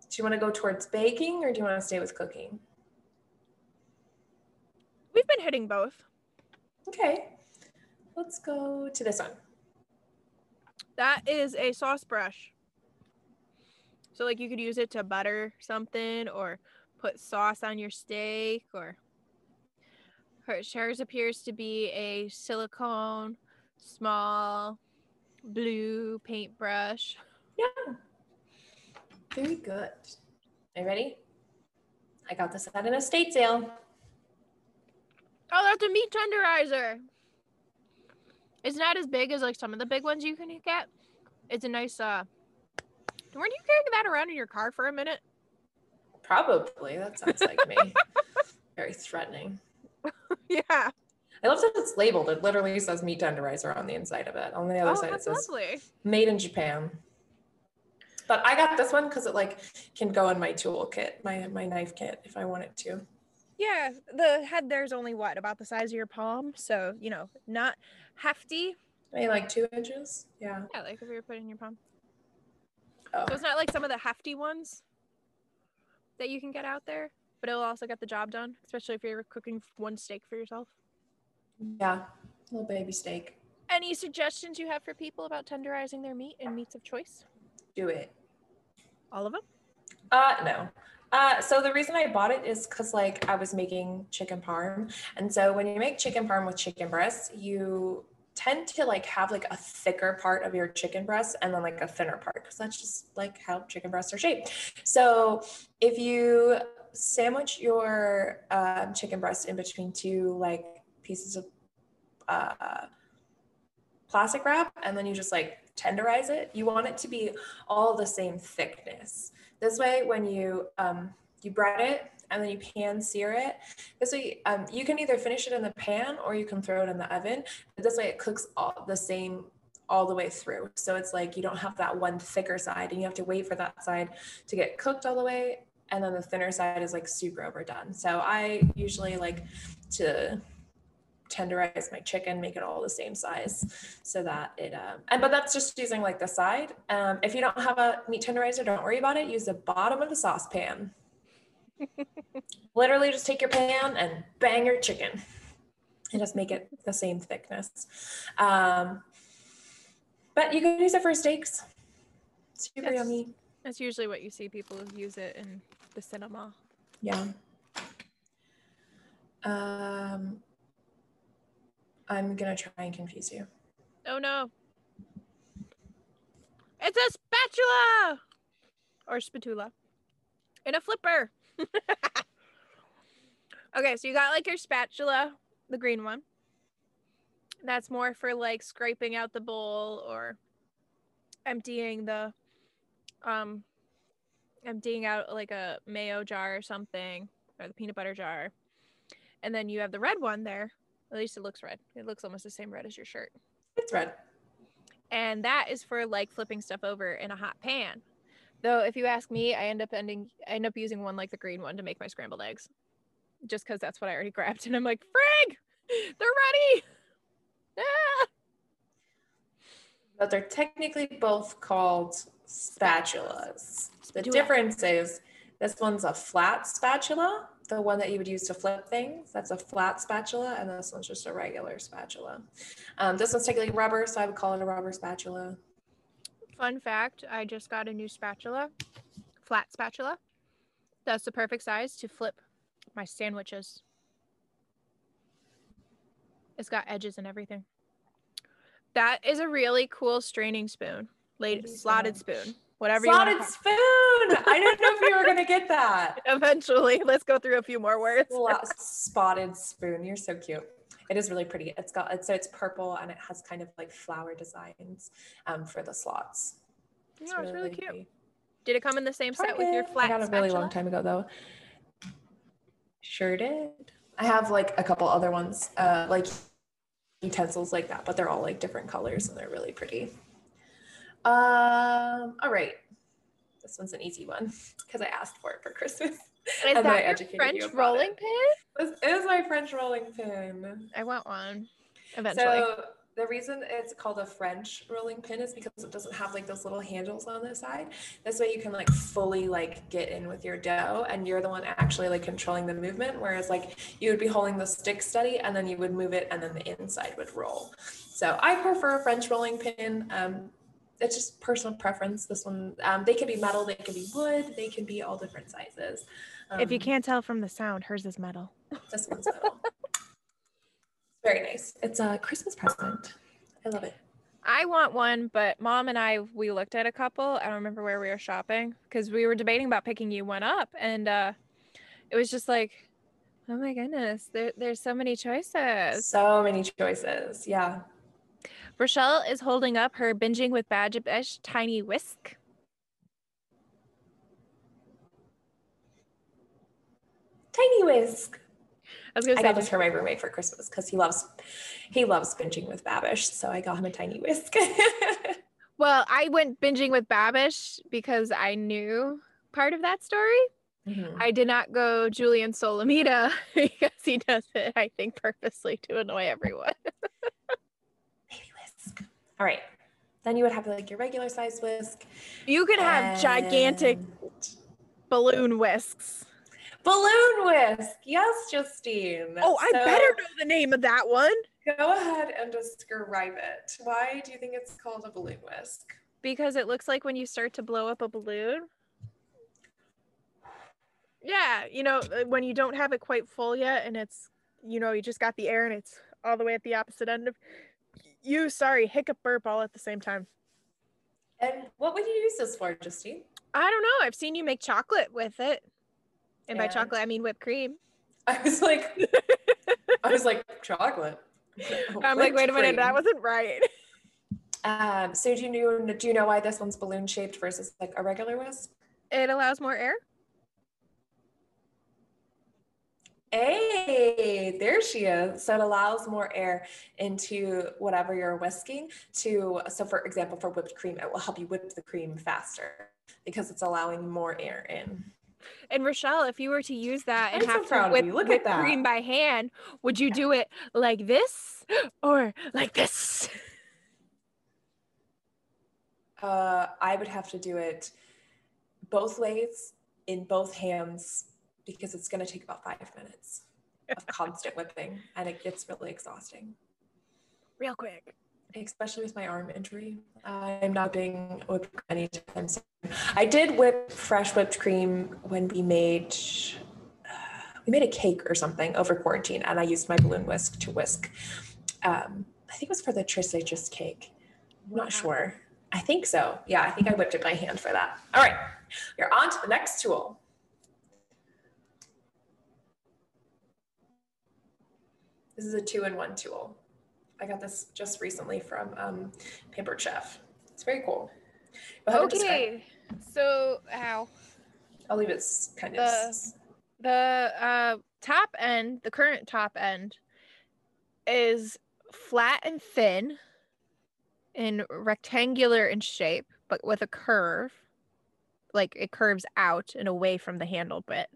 Do you want to go towards baking or do you want to stay with cooking? We've been hitting both. Okay. Let's go to this one. That is a sauce brush. So like you could use it to butter something or put sauce on your steak or hers appears to be a silicone small blue paintbrush. Yeah. Very good. Are you ready? I got this at an estate sale. Oh, that's a meat tenderizer. It's not as big as like some of the big ones you can get. It's a nice uh Weren't you carrying that around in your car for a minute? Probably. That sounds like me. Very threatening. yeah. I love that it's labeled. It literally says meat tenderizer on the inside of it. On the other oh, side, it says lovely. made in Japan. But I got this one because it like can go in my toolkit, my my knife kit, if I wanted to. Yeah, the head there's only what about the size of your palm, so you know, not hefty. Maybe like two inches. Yeah. Yeah, like if you were putting your palm. Oh. So it's not like some of the hefty ones that you can get out there, but it'll also get the job done, especially if you're cooking one steak for yourself. Yeah, little baby steak. Any suggestions you have for people about tenderizing their meat and meats of choice? Do it. All of them? Uh, no. Uh, so the reason I bought it is because like I was making chicken parm, and so when you make chicken parm with chicken breasts, you tend to like have like a thicker part of your chicken breast and then like a thinner part because that's just like how chicken breasts are shaped. So if you sandwich your um, chicken breast in between two like pieces of uh, plastic wrap and then you just like tenderize it, you want it to be all the same thickness. This way, when you um, you bread it and then you pan sear it. This way, um, you can either finish it in the pan or you can throw it in the oven. But this way, it cooks all the same all the way through. So it's like you don't have that one thicker side and you have to wait for that side to get cooked all the way. And then the thinner side is like super overdone. So I usually like to tenderize my chicken, make it all the same size so that it, um, and, but that's just using like the side. Um, if you don't have a meat tenderizer, don't worry about it. Use the bottom of the saucepan. Literally just take your pan and bang your chicken and just make it the same thickness. Um, but you can use it for steaks. Super that's, yummy. That's usually what you see people use it in the cinema. Yeah. Um, I'm gonna try and confuse you. Oh no. It's a spatula or spatula in a flipper. okay, so you got like your spatula, the green one. That's more for like scraping out the bowl or emptying the um emptying out like a mayo jar or something or the peanut butter jar. And then you have the red one there. At least it looks red. It looks almost the same red as your shirt. It's red. And that is for like flipping stuff over in a hot pan. Though, if you ask me, I end up ending, I end up using one like the green one to make my scrambled eggs, just because that's what I already grabbed, and I'm like, frig, they're ready. Ah! But they're technically both called spatulas. The difference is this one's a flat spatula, the one that you would use to flip things. That's a flat spatula, and this one's just a regular spatula. Um, this one's technically rubber, so I would call it a rubber spatula. Fun fact I just got a new spatula, flat spatula. That's the perfect size to flip my sandwiches. It's got edges and everything. That is a really cool straining spoon, late slotted spoon, whatever Slotted you want. spoon. I didn't know if you were gonna get that. Eventually, let's go through a few more words. Spotted spoon. You're so cute. It is really pretty. It's got it's so it's purple and it has kind of like flower designs um, for the slots. Yeah, it's really cute. pretty. Did it come in the same set with your Target. flat I got it a really spatula? long time ago though. Sure did. I have like a couple other ones, uh, like utensils like that, but they're all like different colors and they're really pretty. Um, all right. This one's an easy one because I asked for it for Christmas. And Is and I that your educated French you rolling it. pin? This is my French rolling pin. I want one eventually. So the reason it's called a French rolling pin is because it doesn't have like those little handles on the side. This way you can like fully like get in with your dough and you're the one actually like controlling the movement. Whereas like you would be holding the stick steady and then you would move it and then the inside would roll. So I prefer a French rolling pin. Um, it's just personal preference. This one, um, they can be metal, they can be wood, they can be all different sizes. if you Um, can't tell from the sound, hers is metal. this one's metal. Very nice. It's a Christmas present. I love it. I want one, but mom and I we looked at a couple. I don't remember where we were shopping because we were debating about picking you one up, and uh, it was just like, oh my goodness, there, there's so many choices. So many choices. Yeah. Rochelle is holding up her binging with Babish tiny whisk. Tiny whisk. I was gonna I say, got this for my roommate for Christmas because he loves he loves binging with Babish. So I got him a tiny whisk. well, I went binging with Babish because I knew part of that story. Mhm. I did not go Julien Solomita because he does it, I think, purposely to annoy everyone. All right. Then you would have like your regular size whisk. You could have gigantic balloon whisks. balloon whisk. Yes, Justine. Oh, I So better know the name of that one Go ahead and describe it. Why do you think it's called a balloon whisk? because it looks like when you start to blow up a balloon. Yeah, you know, uh, when you don't have it quite full yet and it's, you know, you just got the air and it's all the way at the opposite end of you. Sorry, hiccup burp all at the same time. And what would you use this for, Justine? I don't know. I've seen you make chocolate with it. And by chocolate, I mean whipped cream. I was like, I was like, chocolate. I'm like, wait a minute, that wasn't right. Um, so do you know do you know why this one's balloon shaped versus like a regular whisk? It allows more air. Hey, there she is. So it allows more air into whatever you're whisking to so for example for whipped cream, it will help you whip the cream faster because it's allowing more air in. And Rochelle, if you were to use that and I'm have proud to whip. Look at whip that. cream by hand, would you do it like this or like this? Uh, I would have to do it both ways in both hands because it's going to take about five minutes of constant whipping and it gets really exhausting, Real quick. especially with my arm injury. I'm not being whipped anytime soon. I did whip fresh whipped cream when we made. uh, We made a cake or something over quarantine, and I used my balloon whisk to whisk. Um, I think it was for the tres leches cake. I'm not sure. I think so. Yeah, I think I whipped it by hand for that. All right, you're on to the next tool. This is a two-in-one tool. I got this just recently from um, Pampered Chef. It's very cool. Go ahead describe. Okay. So, how? I'll leave it kind of. The- s- The uh, top end, the current top end, is flat and thin and rectangular in shape, but with a curve. Like it curves out and away from the handle bit.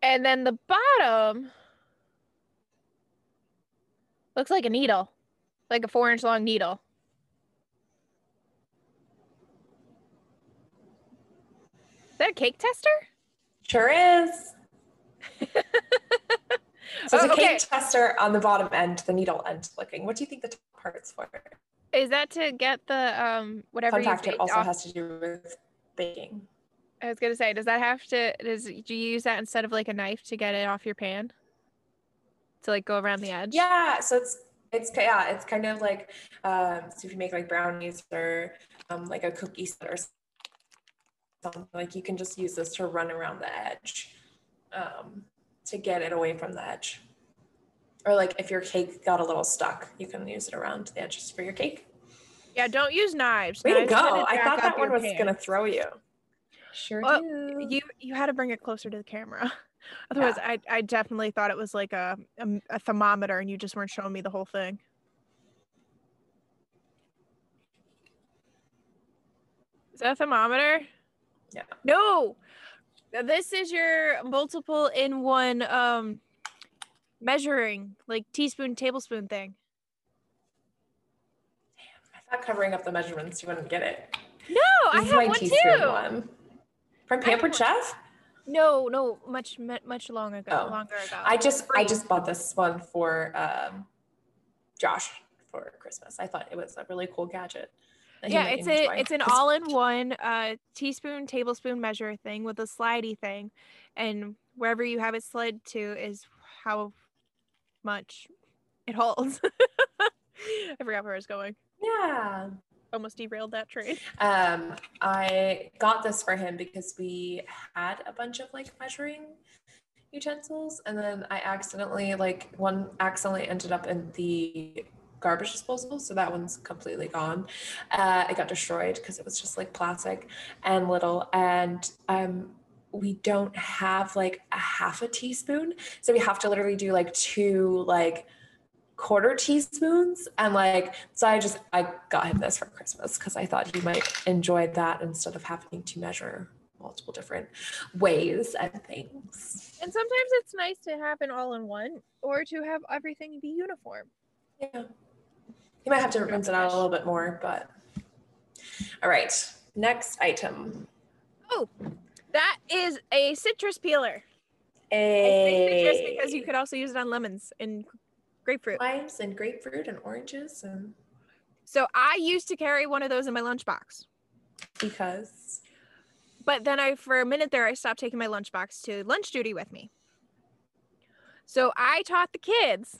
And then the bottom looks like a needle, like a four inch long needle. Is that a cake tester? Sure is. so it's Oh, a okay. cake tester on the bottom end, the needle end looking. What do you think the top part's for? Is that to get the um whatever Fun fact, it also off? has to do with baking. I was gonna say, does that have to? Does do you use that instead of like a knife to get it off your pan? To like go around the edge. Yeah, so it's it's yeah, it's kind of like um, so if you make like brownies or um, like a cookie set or something, like you can just use this to run around the edge um, to get it away from the edge. Or like if your cake got a little stuck, you can use it around the edges for your cake. Yeah. Don't use knives. Way to Knives gonna go! I thought that one was pan. gonna throw you. Sure Well, do. You you had to bring it closer to the camera. Otherwise, I I definitely thought it was like a, a a thermometer, and you just weren't showing me the whole thing. Is that a thermometer? Yeah. No. This is your multiple in one um measuring like teaspoon tablespoon thing. I thought covering up the measurements, you wouldn't get it. No, I This is have my one teaspoon too. one. From I have Pampered one. Chef? No, no, much mu- much long ago, Oh. longer ago. I just I just bought this one for um, Josh for Christmas. I thought it was a really cool gadget. yeah, it's a enjoy. it's an all-in-one uh teaspoon tablespoon measure thing with a slidey thing, and wherever you have it slid to is how much it holds. I forgot where I was going. Yeah. Almost derailed that train. Um, I got this for him because we had a bunch of like measuring utensils, and then I accidentally like one accidentally ended up in the garbage disposal, so that one's completely gone. Uh, it got destroyed because it was just like plastic and little, and um, we don't have like a half a teaspoon, so we have to literally do like two like quarter teaspoons. And like so i just i got him this for christmas because i thought he might enjoy that instead of having to measure multiple different ways and things. And sometimes it's nice to have an all-in-one or to have everything be uniform. yeah. He might have to rinse it out a little bit more but all right. Next item. Oh, that is a citrus peeler. I say citrus a because you could also use it on lemons and grapefruit. limes and grapefruit and oranges and So I used to carry one of those in my lunchbox. because But then I, for a minute there, I stopped taking my lunchbox to lunch duty with me. So I taught the kids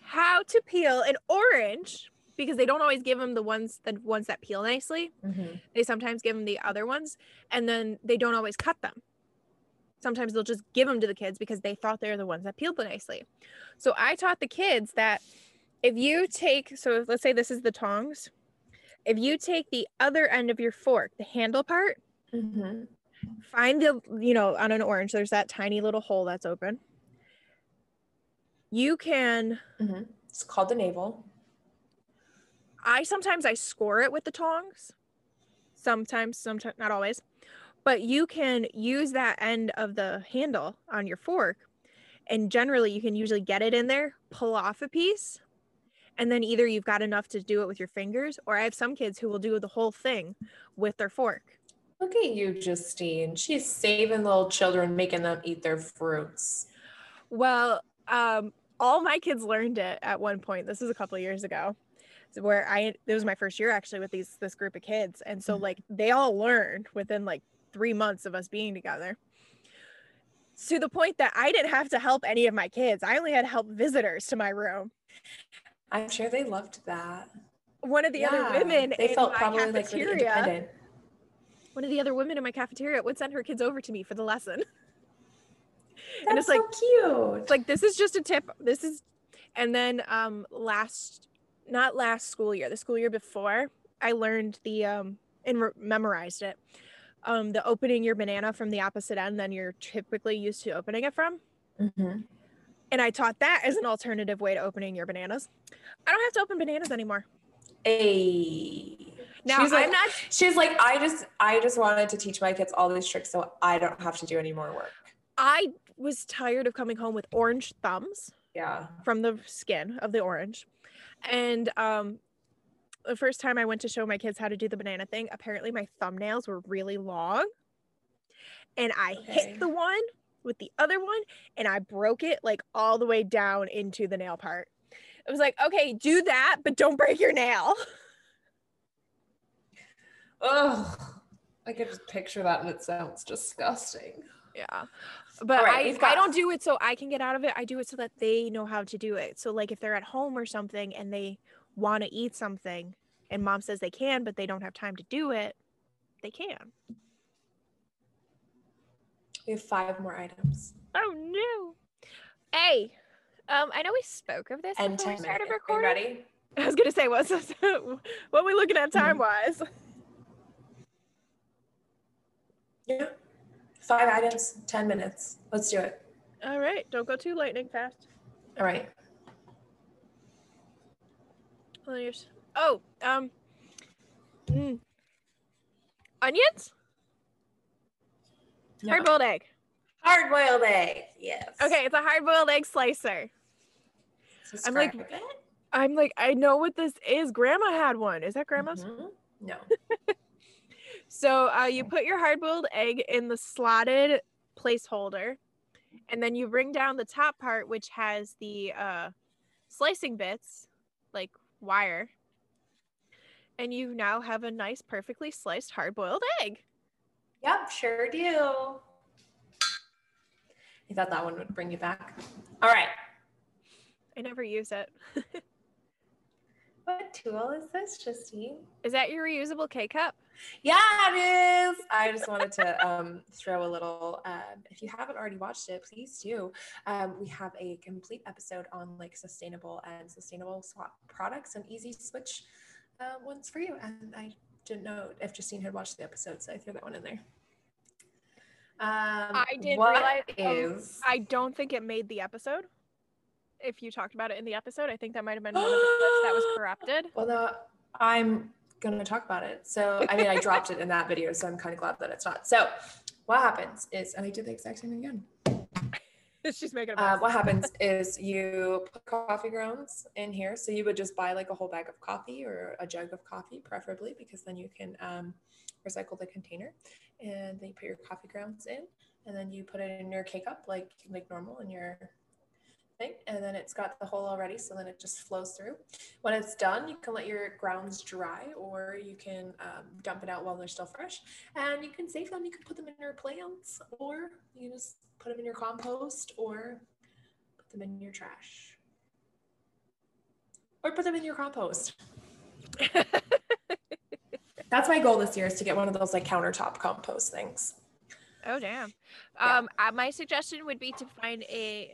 how to peel an orange because they don't always give them the ones the ones that peel nicely. Mhm. They sometimes give them the other ones, and then they don't always cut them. Sometimes they'll just give them to the kids because they thought they're the ones that peeled nicely. So I taught the kids that if you take, so let's say this is the tongs, if you take the other end of your fork, the handle part, Mhm. find the you know on an orange there's that tiny little hole that's open you can Mhm. it's called the navel i sometimes i score it with the tongs sometimes sometimes not always but you can use that end of the handle on your fork and generally you can usually get it in there pull off a piece and then either you've got enough to do it with your fingers or i have some kids who will do the whole thing with their fork Look at you, Justine. She's saving little children, making them eat their fruits. Well, um, all my kids learned it at one point. This is a couple of years ago, where I it was my first year actually with these this group of kids, and so Mhm. like they all learned within like three months of us being together. To the point that I didn't have to help any of my kids. I only had to help visitors to my room. I'm sure they loved that. One of the other women they in felt my probably like really independent. one of the other women in my cafeteria would send her kids over to me for the lesson. And That's it's so cute. It's like this is just a tip. This is, and then um last, not last school year, the school year before, I learned the um and re- memorized it. Um, the opening your banana from the opposite end than you're typically used to opening it from. Mhm. And I taught that as an alternative way to opening your bananas. I don't have to open bananas anymore. Hey. Now She's like, I'm not she's like, I just, I just wanted to teach my kids all these tricks so I don't have to do any more work. I was tired of coming home with orange thumbs. Yeah. from the skin of the orange. And um the first time I went to show my kids how to do the banana thing, apparently my thumbnails were really long. and I Okay. hit the one with the other one and I broke it like all the way down into the nail part. It was like, okay, do that, but don't break your nail. Oh, I could just picture that and it sounds disgusting. Yeah. But right, I, we've I don't do it so I can get out of it. I do it so that they know how to do it. So like if they're at home or something and they want to eat something and mom says they can, but they don't have time to do it, they can. We have five more items. Oh no. Hey, um, I know we spoke of this And before 10 we started minutes. Are you recording. ready? I was gonna say, what's this, what are we looking at time wise? Yeah. Five items, 10 minutes. Let's do it. All right, don't go too lightning fast. All right. Well, yours- Oh, um, mm. onions, No. hard boiled egg. Hard boiled egg. Yes. Okay, it's a hard boiled egg slicer. I'm like- it. I'm like, I know what this is. Grandma had one. Is that grandma's? Mhm. No. So uh, you put your hard boiled egg in the slotted placeholder, and then you bring down the top part, which has the uh, slicing bits, like wire, and you now have a nice, perfectly sliced hard boiled egg. Yep, sure do. I thought that one would bring you back. All right. I never use it. What tool is this, Justine? Is that your reusable K cup? Yeah, it is. I just wanted to um, throw a little. Um, if you haven't already watched it, please do. Um, we have a complete episode on like sustainable and sustainable swap products and easy switch uh, ones for you. And I didn't know if Justine had watched the episode, so I threw that one in there. Um, I didn't what realize- oh, is- I don't think it made the episode. If you talked about it in the episode, I think that might have been one of the clips that was corrupted. Well, no, I'm going to talk about it. So, I mean, I dropped it in that video, so I'm kind of glad that it's not. So, what happens is, and I did the exact same thing again. She's making a Uh, what happens is you put coffee grounds in here. So, you would just buy like a whole bag of coffee or a jug of coffee, preferably, because then you can um, recycle the container. And then you put your coffee grounds in, and then you put it in your K cup like like normal in your thing and then it's got the hole already so then it just flows through. When it's done you can let your grounds dry or you can um, dump it out while they're still fresh and you can save them. You can put them in your plants or you can just put them in your compost or put them in your trash. Or put them in your compost. That's my goal this year is to get one of those like countertop compost things. Oh damn. Yeah. Um, uh, my suggestion would be to find a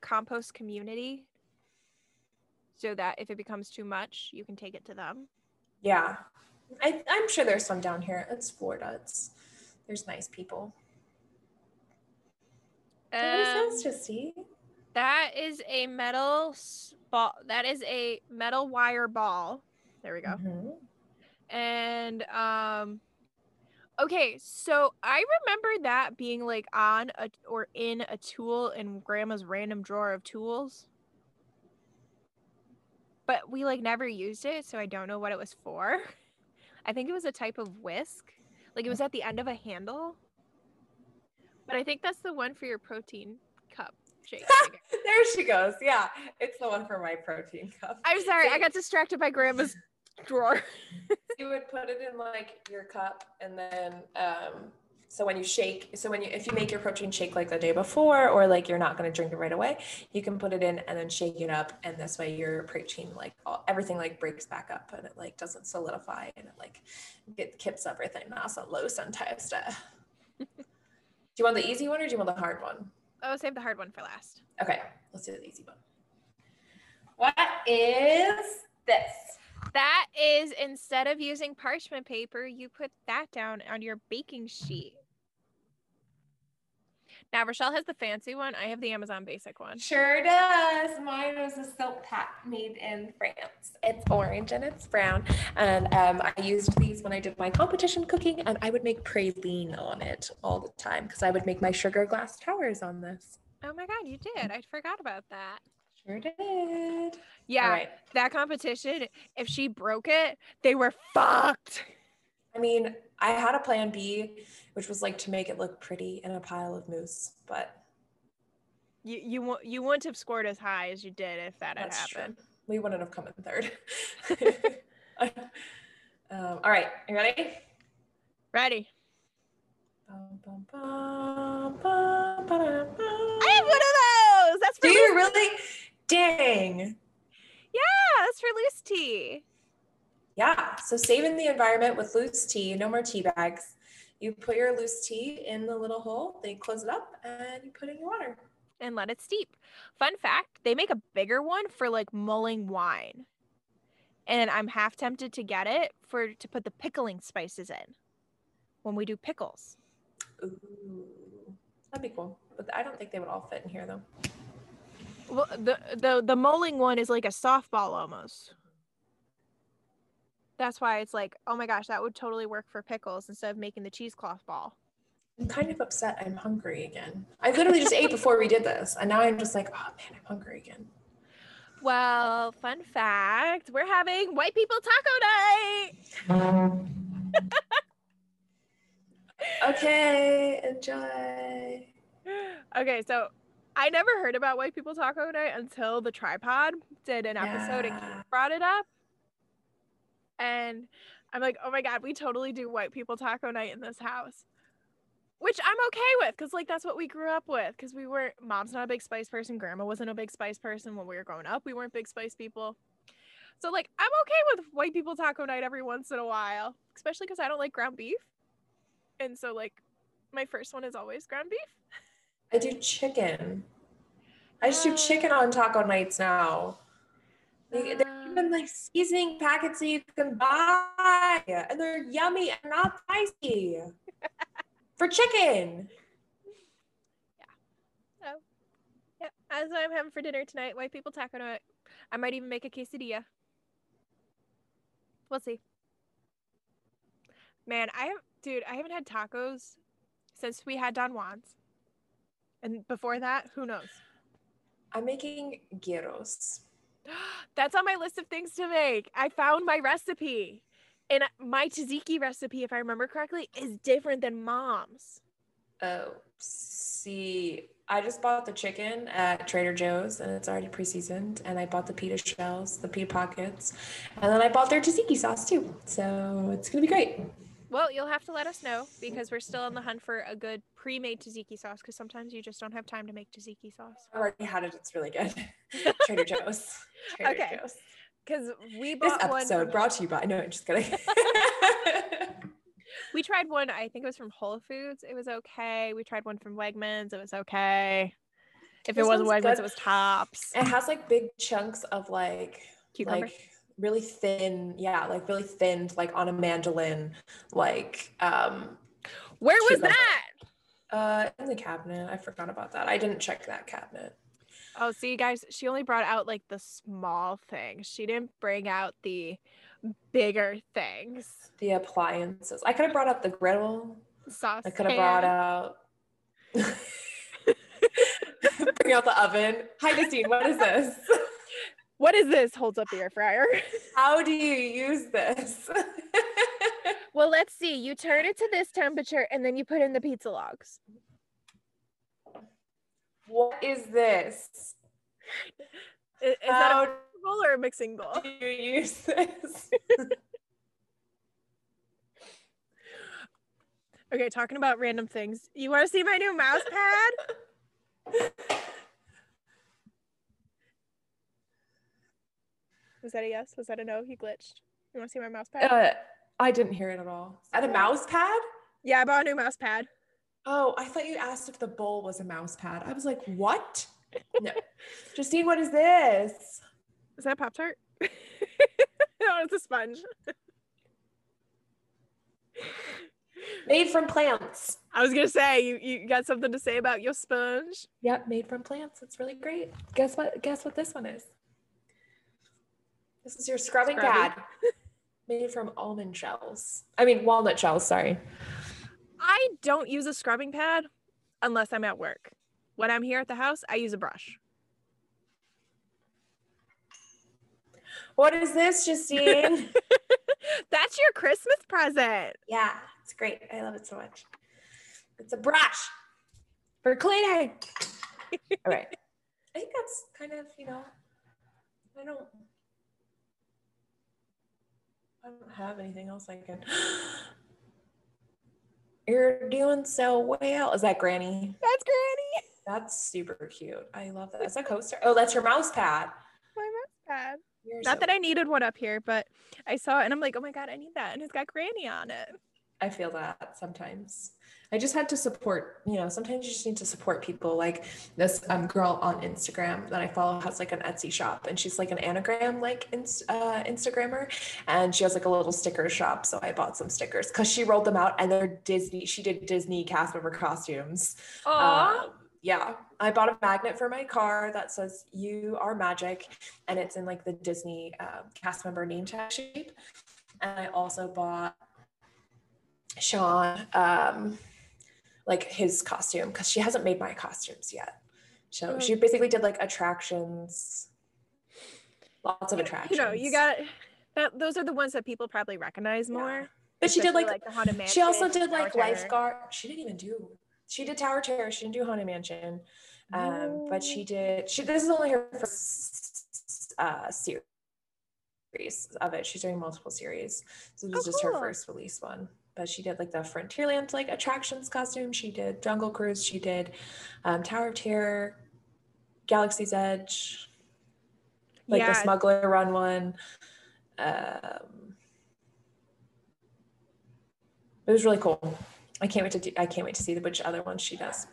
compost community, so that if it becomes too much, you can take it to them. yeah I, i'm sure there's some down here it's florida it's there's nice people Um, this Justine? that is a metal ball. That is a metal wire ball. There we go. Mhm. And um, okay, so I remember that being like on a or in a tool in Grandma's random drawer of tools. But we like never used it, so I don't know what it was for. I think it was a type of whisk. Like it was at the end of a handle. But I think that's the one for your protein cup shake. there she goes. Yeah, it's the one for my protein cup. I'm sorry, I got distracted by Grandma's drawer. You would put it in like your cup, and then um, so when you shake, so when you if you make your protein shake like the day before, or like you're not going to drink it right away, you can put it in and then shake it up, and this way your protein like all, everything like breaks back up, and it like doesn't solidify, and it like it keeps everything nice and loose and stuff. do you want the easy one or do you want the hard one? Oh, save the hard one for last. Okay, let's do the easy one. What is this? That is instead of using parchment paper, you put that down on your baking sheet. Now Rochelle has the fancy one. I have the Amazon basic one. Sure does. Mine was a Silpat made in France. It's orange and it's brown. And um, I used these when I did my competition cooking, and I would make praline on it all the time because I would make my sugar glass towers on this. Oh my god, you did. I forgot about that. Sure did. Yeah, right. that competition, if she broke it, they were fucked. I mean, I had a plan B, which was like to make it look pretty in a pile of mousse, but You you you wouldn't have scored as high as you did if that had happened. true. We wouldn't have come in third. um, all right, you ready? Ready? I have one of those. That's for Do you really? Dang. Yeah, it's for loose tea. Yeah. So saving the environment with loose tea, no more tea bags. You put your loose tea in the little hole, then you close it up and you put in your water. and let it steep. Fun fact, they make a bigger one for like mulling wine. And I'm half tempted to get it for to put the pickling spices in when we do pickles. Ooh. That'd be cool. But I don't think they would all fit in here though. Well, the the the mulling one is like a softball almost. That's why it's like, oh my gosh, that would totally work for pickles instead of making the cheesecloth ball. I'm kind of upset I'm hungry again. I literally just ate before we did this. And now I'm just like, oh man, I'm hungry again. Well, fun fact, we're having white people taco night. Okay, enjoy. Okay, so I never heard about white people taco night until the TryPod did an episode and Yeah. brought it up. And I'm like, oh my God, we totally do white people taco night in this house. Which I'm okay with because, like, that's what we grew up with. Because we were, mom's not a big spice person. Grandma wasn't a big spice person when we were growing up. We weren't big spice people. So, like, I'm okay with white people taco night every once in a while, especially because I don't like ground beef. And so, like, my first one is always ground beef. I do chicken. I just do chicken on taco nights now. Like, They're Uh, even like seasoning packets that you can buy, and they're yummy and not spicy. For chicken. Yeah. Yep. As I'm having for dinner tonight, white people taco night. I might even make a quesadilla. We'll see. Man, I have, dude, I haven't had tacos since we had Don Juan's. And before that, who knows? I'm making gyros. That's on my list of things to make. I found my recipe. And my tzatziki recipe, if I remember correctly, is different than mom's. Oh, see, I just bought the chicken at Trader Joe's and it's already pre-seasoned. And I bought the pita shells, the pita pockets, and then I bought their tzatziki sauce too. So it's gonna be great. Well, you'll have to let us know because we're still on the hunt for a good pre-made tzatziki sauce because sometimes you just don't have time to make tzatziki sauce. I already had it. It's really good. Trader Joe's. Trader Okay. Joe's. Because we This bought one. episode from- brought to you by. No, I'm just kidding. we tried one. I think it was from Whole Foods. It was okay. We tried one from Wegmans. It was okay. If This it wasn't Wegmans, good. it was Tops. it has like big chunks of like Cucumber. like really thin, yeah, like really thin, like on a mandolin, like um Where was that? uh in the cabinet. I forgot about that. I didn't check that cabinet. Oh, see, guys, she only brought out like the small things. She didn't bring out the bigger things. The appliances. I could have brought out the griddle. Sauce. I could have brought out bring out the oven. Hi Christine, what is this? What is this? Holds up the air fryer. How do you use this? well, let's see. You turn it to this temperature and then you put in the pizza logs. what is this? I- Is, that a bowl or a mixing bowl? do you use this? Okay, talking about random things. You want to see my new mouse pad? Was that a yes? Was that a no? He glitched. You want to see my mouse pad? Uh, I didn't hear it at all. At a mouse pad? yeah, I bought a new mouse pad. Oh, I thought you asked if the bowl was a mouse pad. I was like, what? No. Justine, what is this? Is that a Pop Tart? no, it's a sponge. Made from plants. I was gonna say you, you got something to say about your sponge. Yep, made from plants. It's really great. Guess what? Guess what this one is? This is your scrubbing Scrubby. pad. made from almond shells. I mean walnut shells, sorry. I don't use a scrubbing pad unless I'm at work. When I'm here at the house, I use a brush. What is this, Justine? That's your Christmas present. Yeah, it's great. I love it so much. It's a brush for cleaning. All right. I think that's kind of, you know, I don't I don't have anything else I can. You're doing so well. Is that Granny? That's Granny. That's super cute. I love that. That's a coaster. Oh, that's your mouse pad. My mouse pad. You're Not so- that I needed one up here, but I saw it and I'm like, oh my god, I need that, and it's got Granny on it. I feel that sometimes. I just had to support, you know, sometimes you just need to support people. Like this um, girl on Instagram that I follow has like an Etsy shop and she's like an anagram like uh, Instagrammer and she has like a little sticker shop. So I bought some stickers because she rolled them out and they're Disney. She did Disney cast member costumes. Aw. Um, yeah, I bought a magnet for my car that says "You are magic," and it's in like the Disney uh, cast member name tag shape. And I also bought Sean um, like his costume because she hasn't made my costumes yet. So Oh. she basically did like attractions, lots of attractions. you know, you got that. Those are the ones that people probably recognize Yeah. more. But she did especially, like, the haunted mansion. she also did Tower like Terror. lifeguard. She didn't even do. She did Tower Terror. She didn't do Haunted Mansion. Um, but she did. She this is only her first uh, series of it. She's doing multiple series, so this Oh, is just her first release one. But she did like the Frontierland like attractions costume. She did Jungle Cruise. She did um, Tower of Terror, Galaxy's Edge, like the Smuggler Run one. Um, it was really cool. I can't wait to do, I can't wait to see the which other ones she does.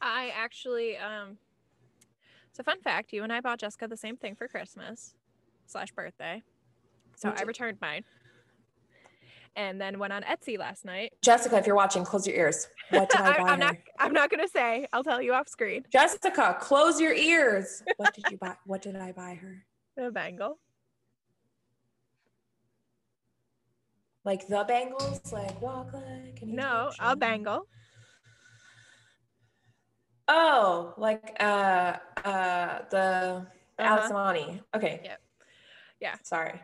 I actually, um, it's a fun fact. You and I bought Jessica the same thing for Christmas slash birthday. So I returned mine. And then went on Etsy last night. Jessica, if you're watching, close your ears. What did I buy I'm not. I'm not gonna say. I'll tell you off screen. Jessica, close your ears. What did you buy? What did I buy her? The bangle. Like the bangles, like walk like No, a bangle. Oh, like uh uh the Alex Uh-huh. Okay. Yep. Yeah. Sorry.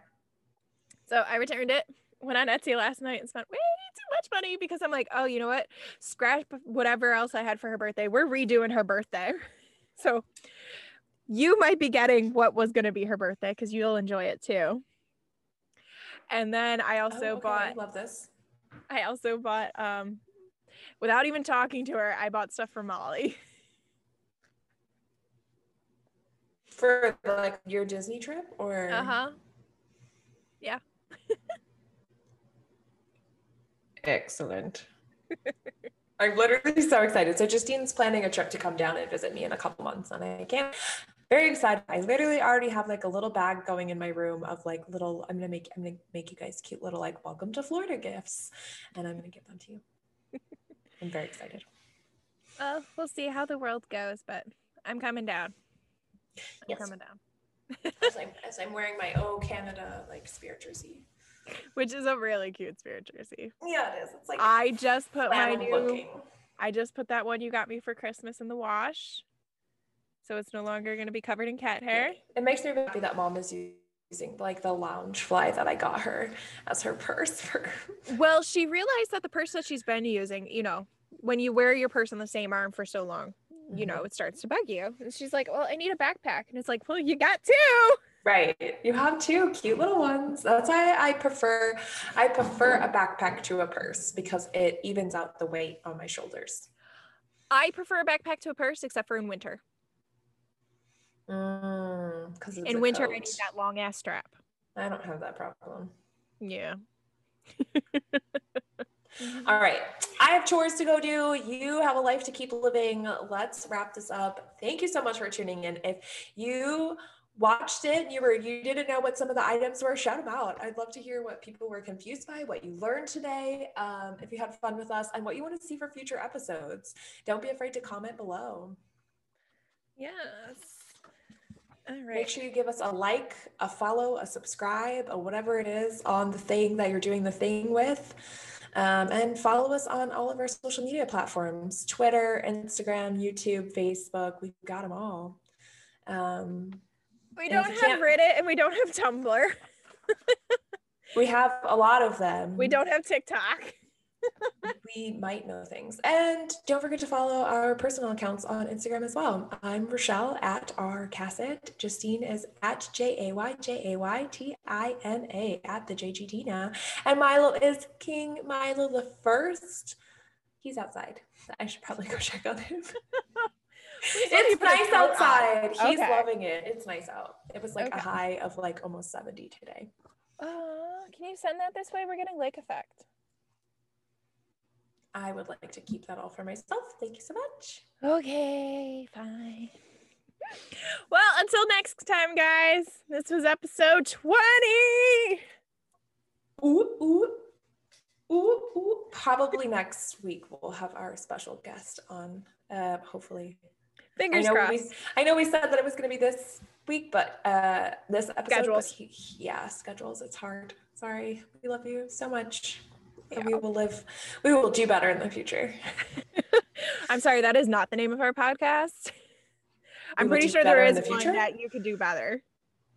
So I returned it. Went on Etsy last night and spent way too much money because I'm like, oh, you know what? Scratch whatever else I had for her birthday. We're redoing her birthday. So you might be getting what was going to be her birthday because you'll enjoy it too. And then I also Oh, okay, bought I love this. I also bought um without even talking to her, I bought stuff for Molly. For like your Disney trip or Uh-huh. Excellent. I'm literally so excited. So Justine's planning a trip to come down and visit me in a couple months, and I can't. Very excited. I literally already have like a little bag going in my room of like little. I'm gonna make. I'm gonna make you guys cute little like welcome to Florida gifts, and I'm gonna give them to you. I'm very excited. Well, we'll see how the world goes, but I'm coming down. I'm Yes. coming down. As I'm, as I'm wearing my Oh Canada like spirit jersey. Which is a really cute spirit jersey. Yeah, it is. It's like I just put my new looking. I just put that one you got me for Christmas in the wash. So it's no longer going to be covered in cat hair. It makes me happy that mom is using like the Loungefly that I got her as her purse for Well, she realized that the purse that she's been using, you know, when you wear your purse on the same arm for so long, you Mm-hmm. know, it starts to bug you. And she's like, Well, I need a backpack. And it's like, Well, you got two. Right. You have two cute little ones. That's why I prefer I prefer a backpack to a purse because it evens out the weight on my shoulders. I prefer a backpack to a purse, except for in winter. Mm, because In winter, I need that long ass strap. I don't have that problem. Yeah. All right. I have chores to go do. You have a life to keep living. Let's wrap this up. Thank you so much for tuning in. If you watched it and you were you didn't know what some of the items were, shout them out. I'd love to hear what people were confused by, what you learned today, um, if you had fun with us, and what you want to see for future episodes. Don't be afraid to comment below. Yes. All Make sure you give us a like, a follow, a subscribe, or whatever it is on the thing that you're doing the thing with. Um, and follow us on all of our social media platforms Twitter, Instagram, YouTube, Facebook. We've got them all. Um, We don't have Reddit and we don't have Tumblr. We have a lot of them. We don't have TikTok. we might know things. And don't forget to follow our personal accounts on Instagram as well. I'm Rochelle at R Cassett. Justine is at J A Y J A Y T I N A at the JGT And Milo is King Milo the First. He's outside. I should probably go check on him. it's nice outside. On. He's okay. loving it. It's nice out. It was like okay. a high of like almost 70 today. Uh, can you send that this way? We're getting lake effect. I would like to keep that all for myself. Thank you so much. Okay, fine. Well, until next time, guys, this was episode 20. Ooh, ooh, ooh, ooh. Probably next week we'll have our special guest on. Uh, hopefully. Fingers I crossed. We, I know we said that it was going to be this week, but uh, this episode. Schedules. He, yeah, schedules. It's hard. Sorry. We love you so much yeah. we will live we will do better in the future i'm sorry that is not the name of our podcast i'm pretty sure there is the one that you could do better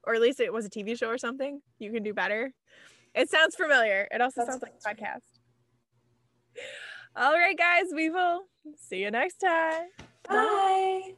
or at least it was a tv show or something you can do better it sounds familiar it also That's sounds like a podcast all right guys we will see you next time bye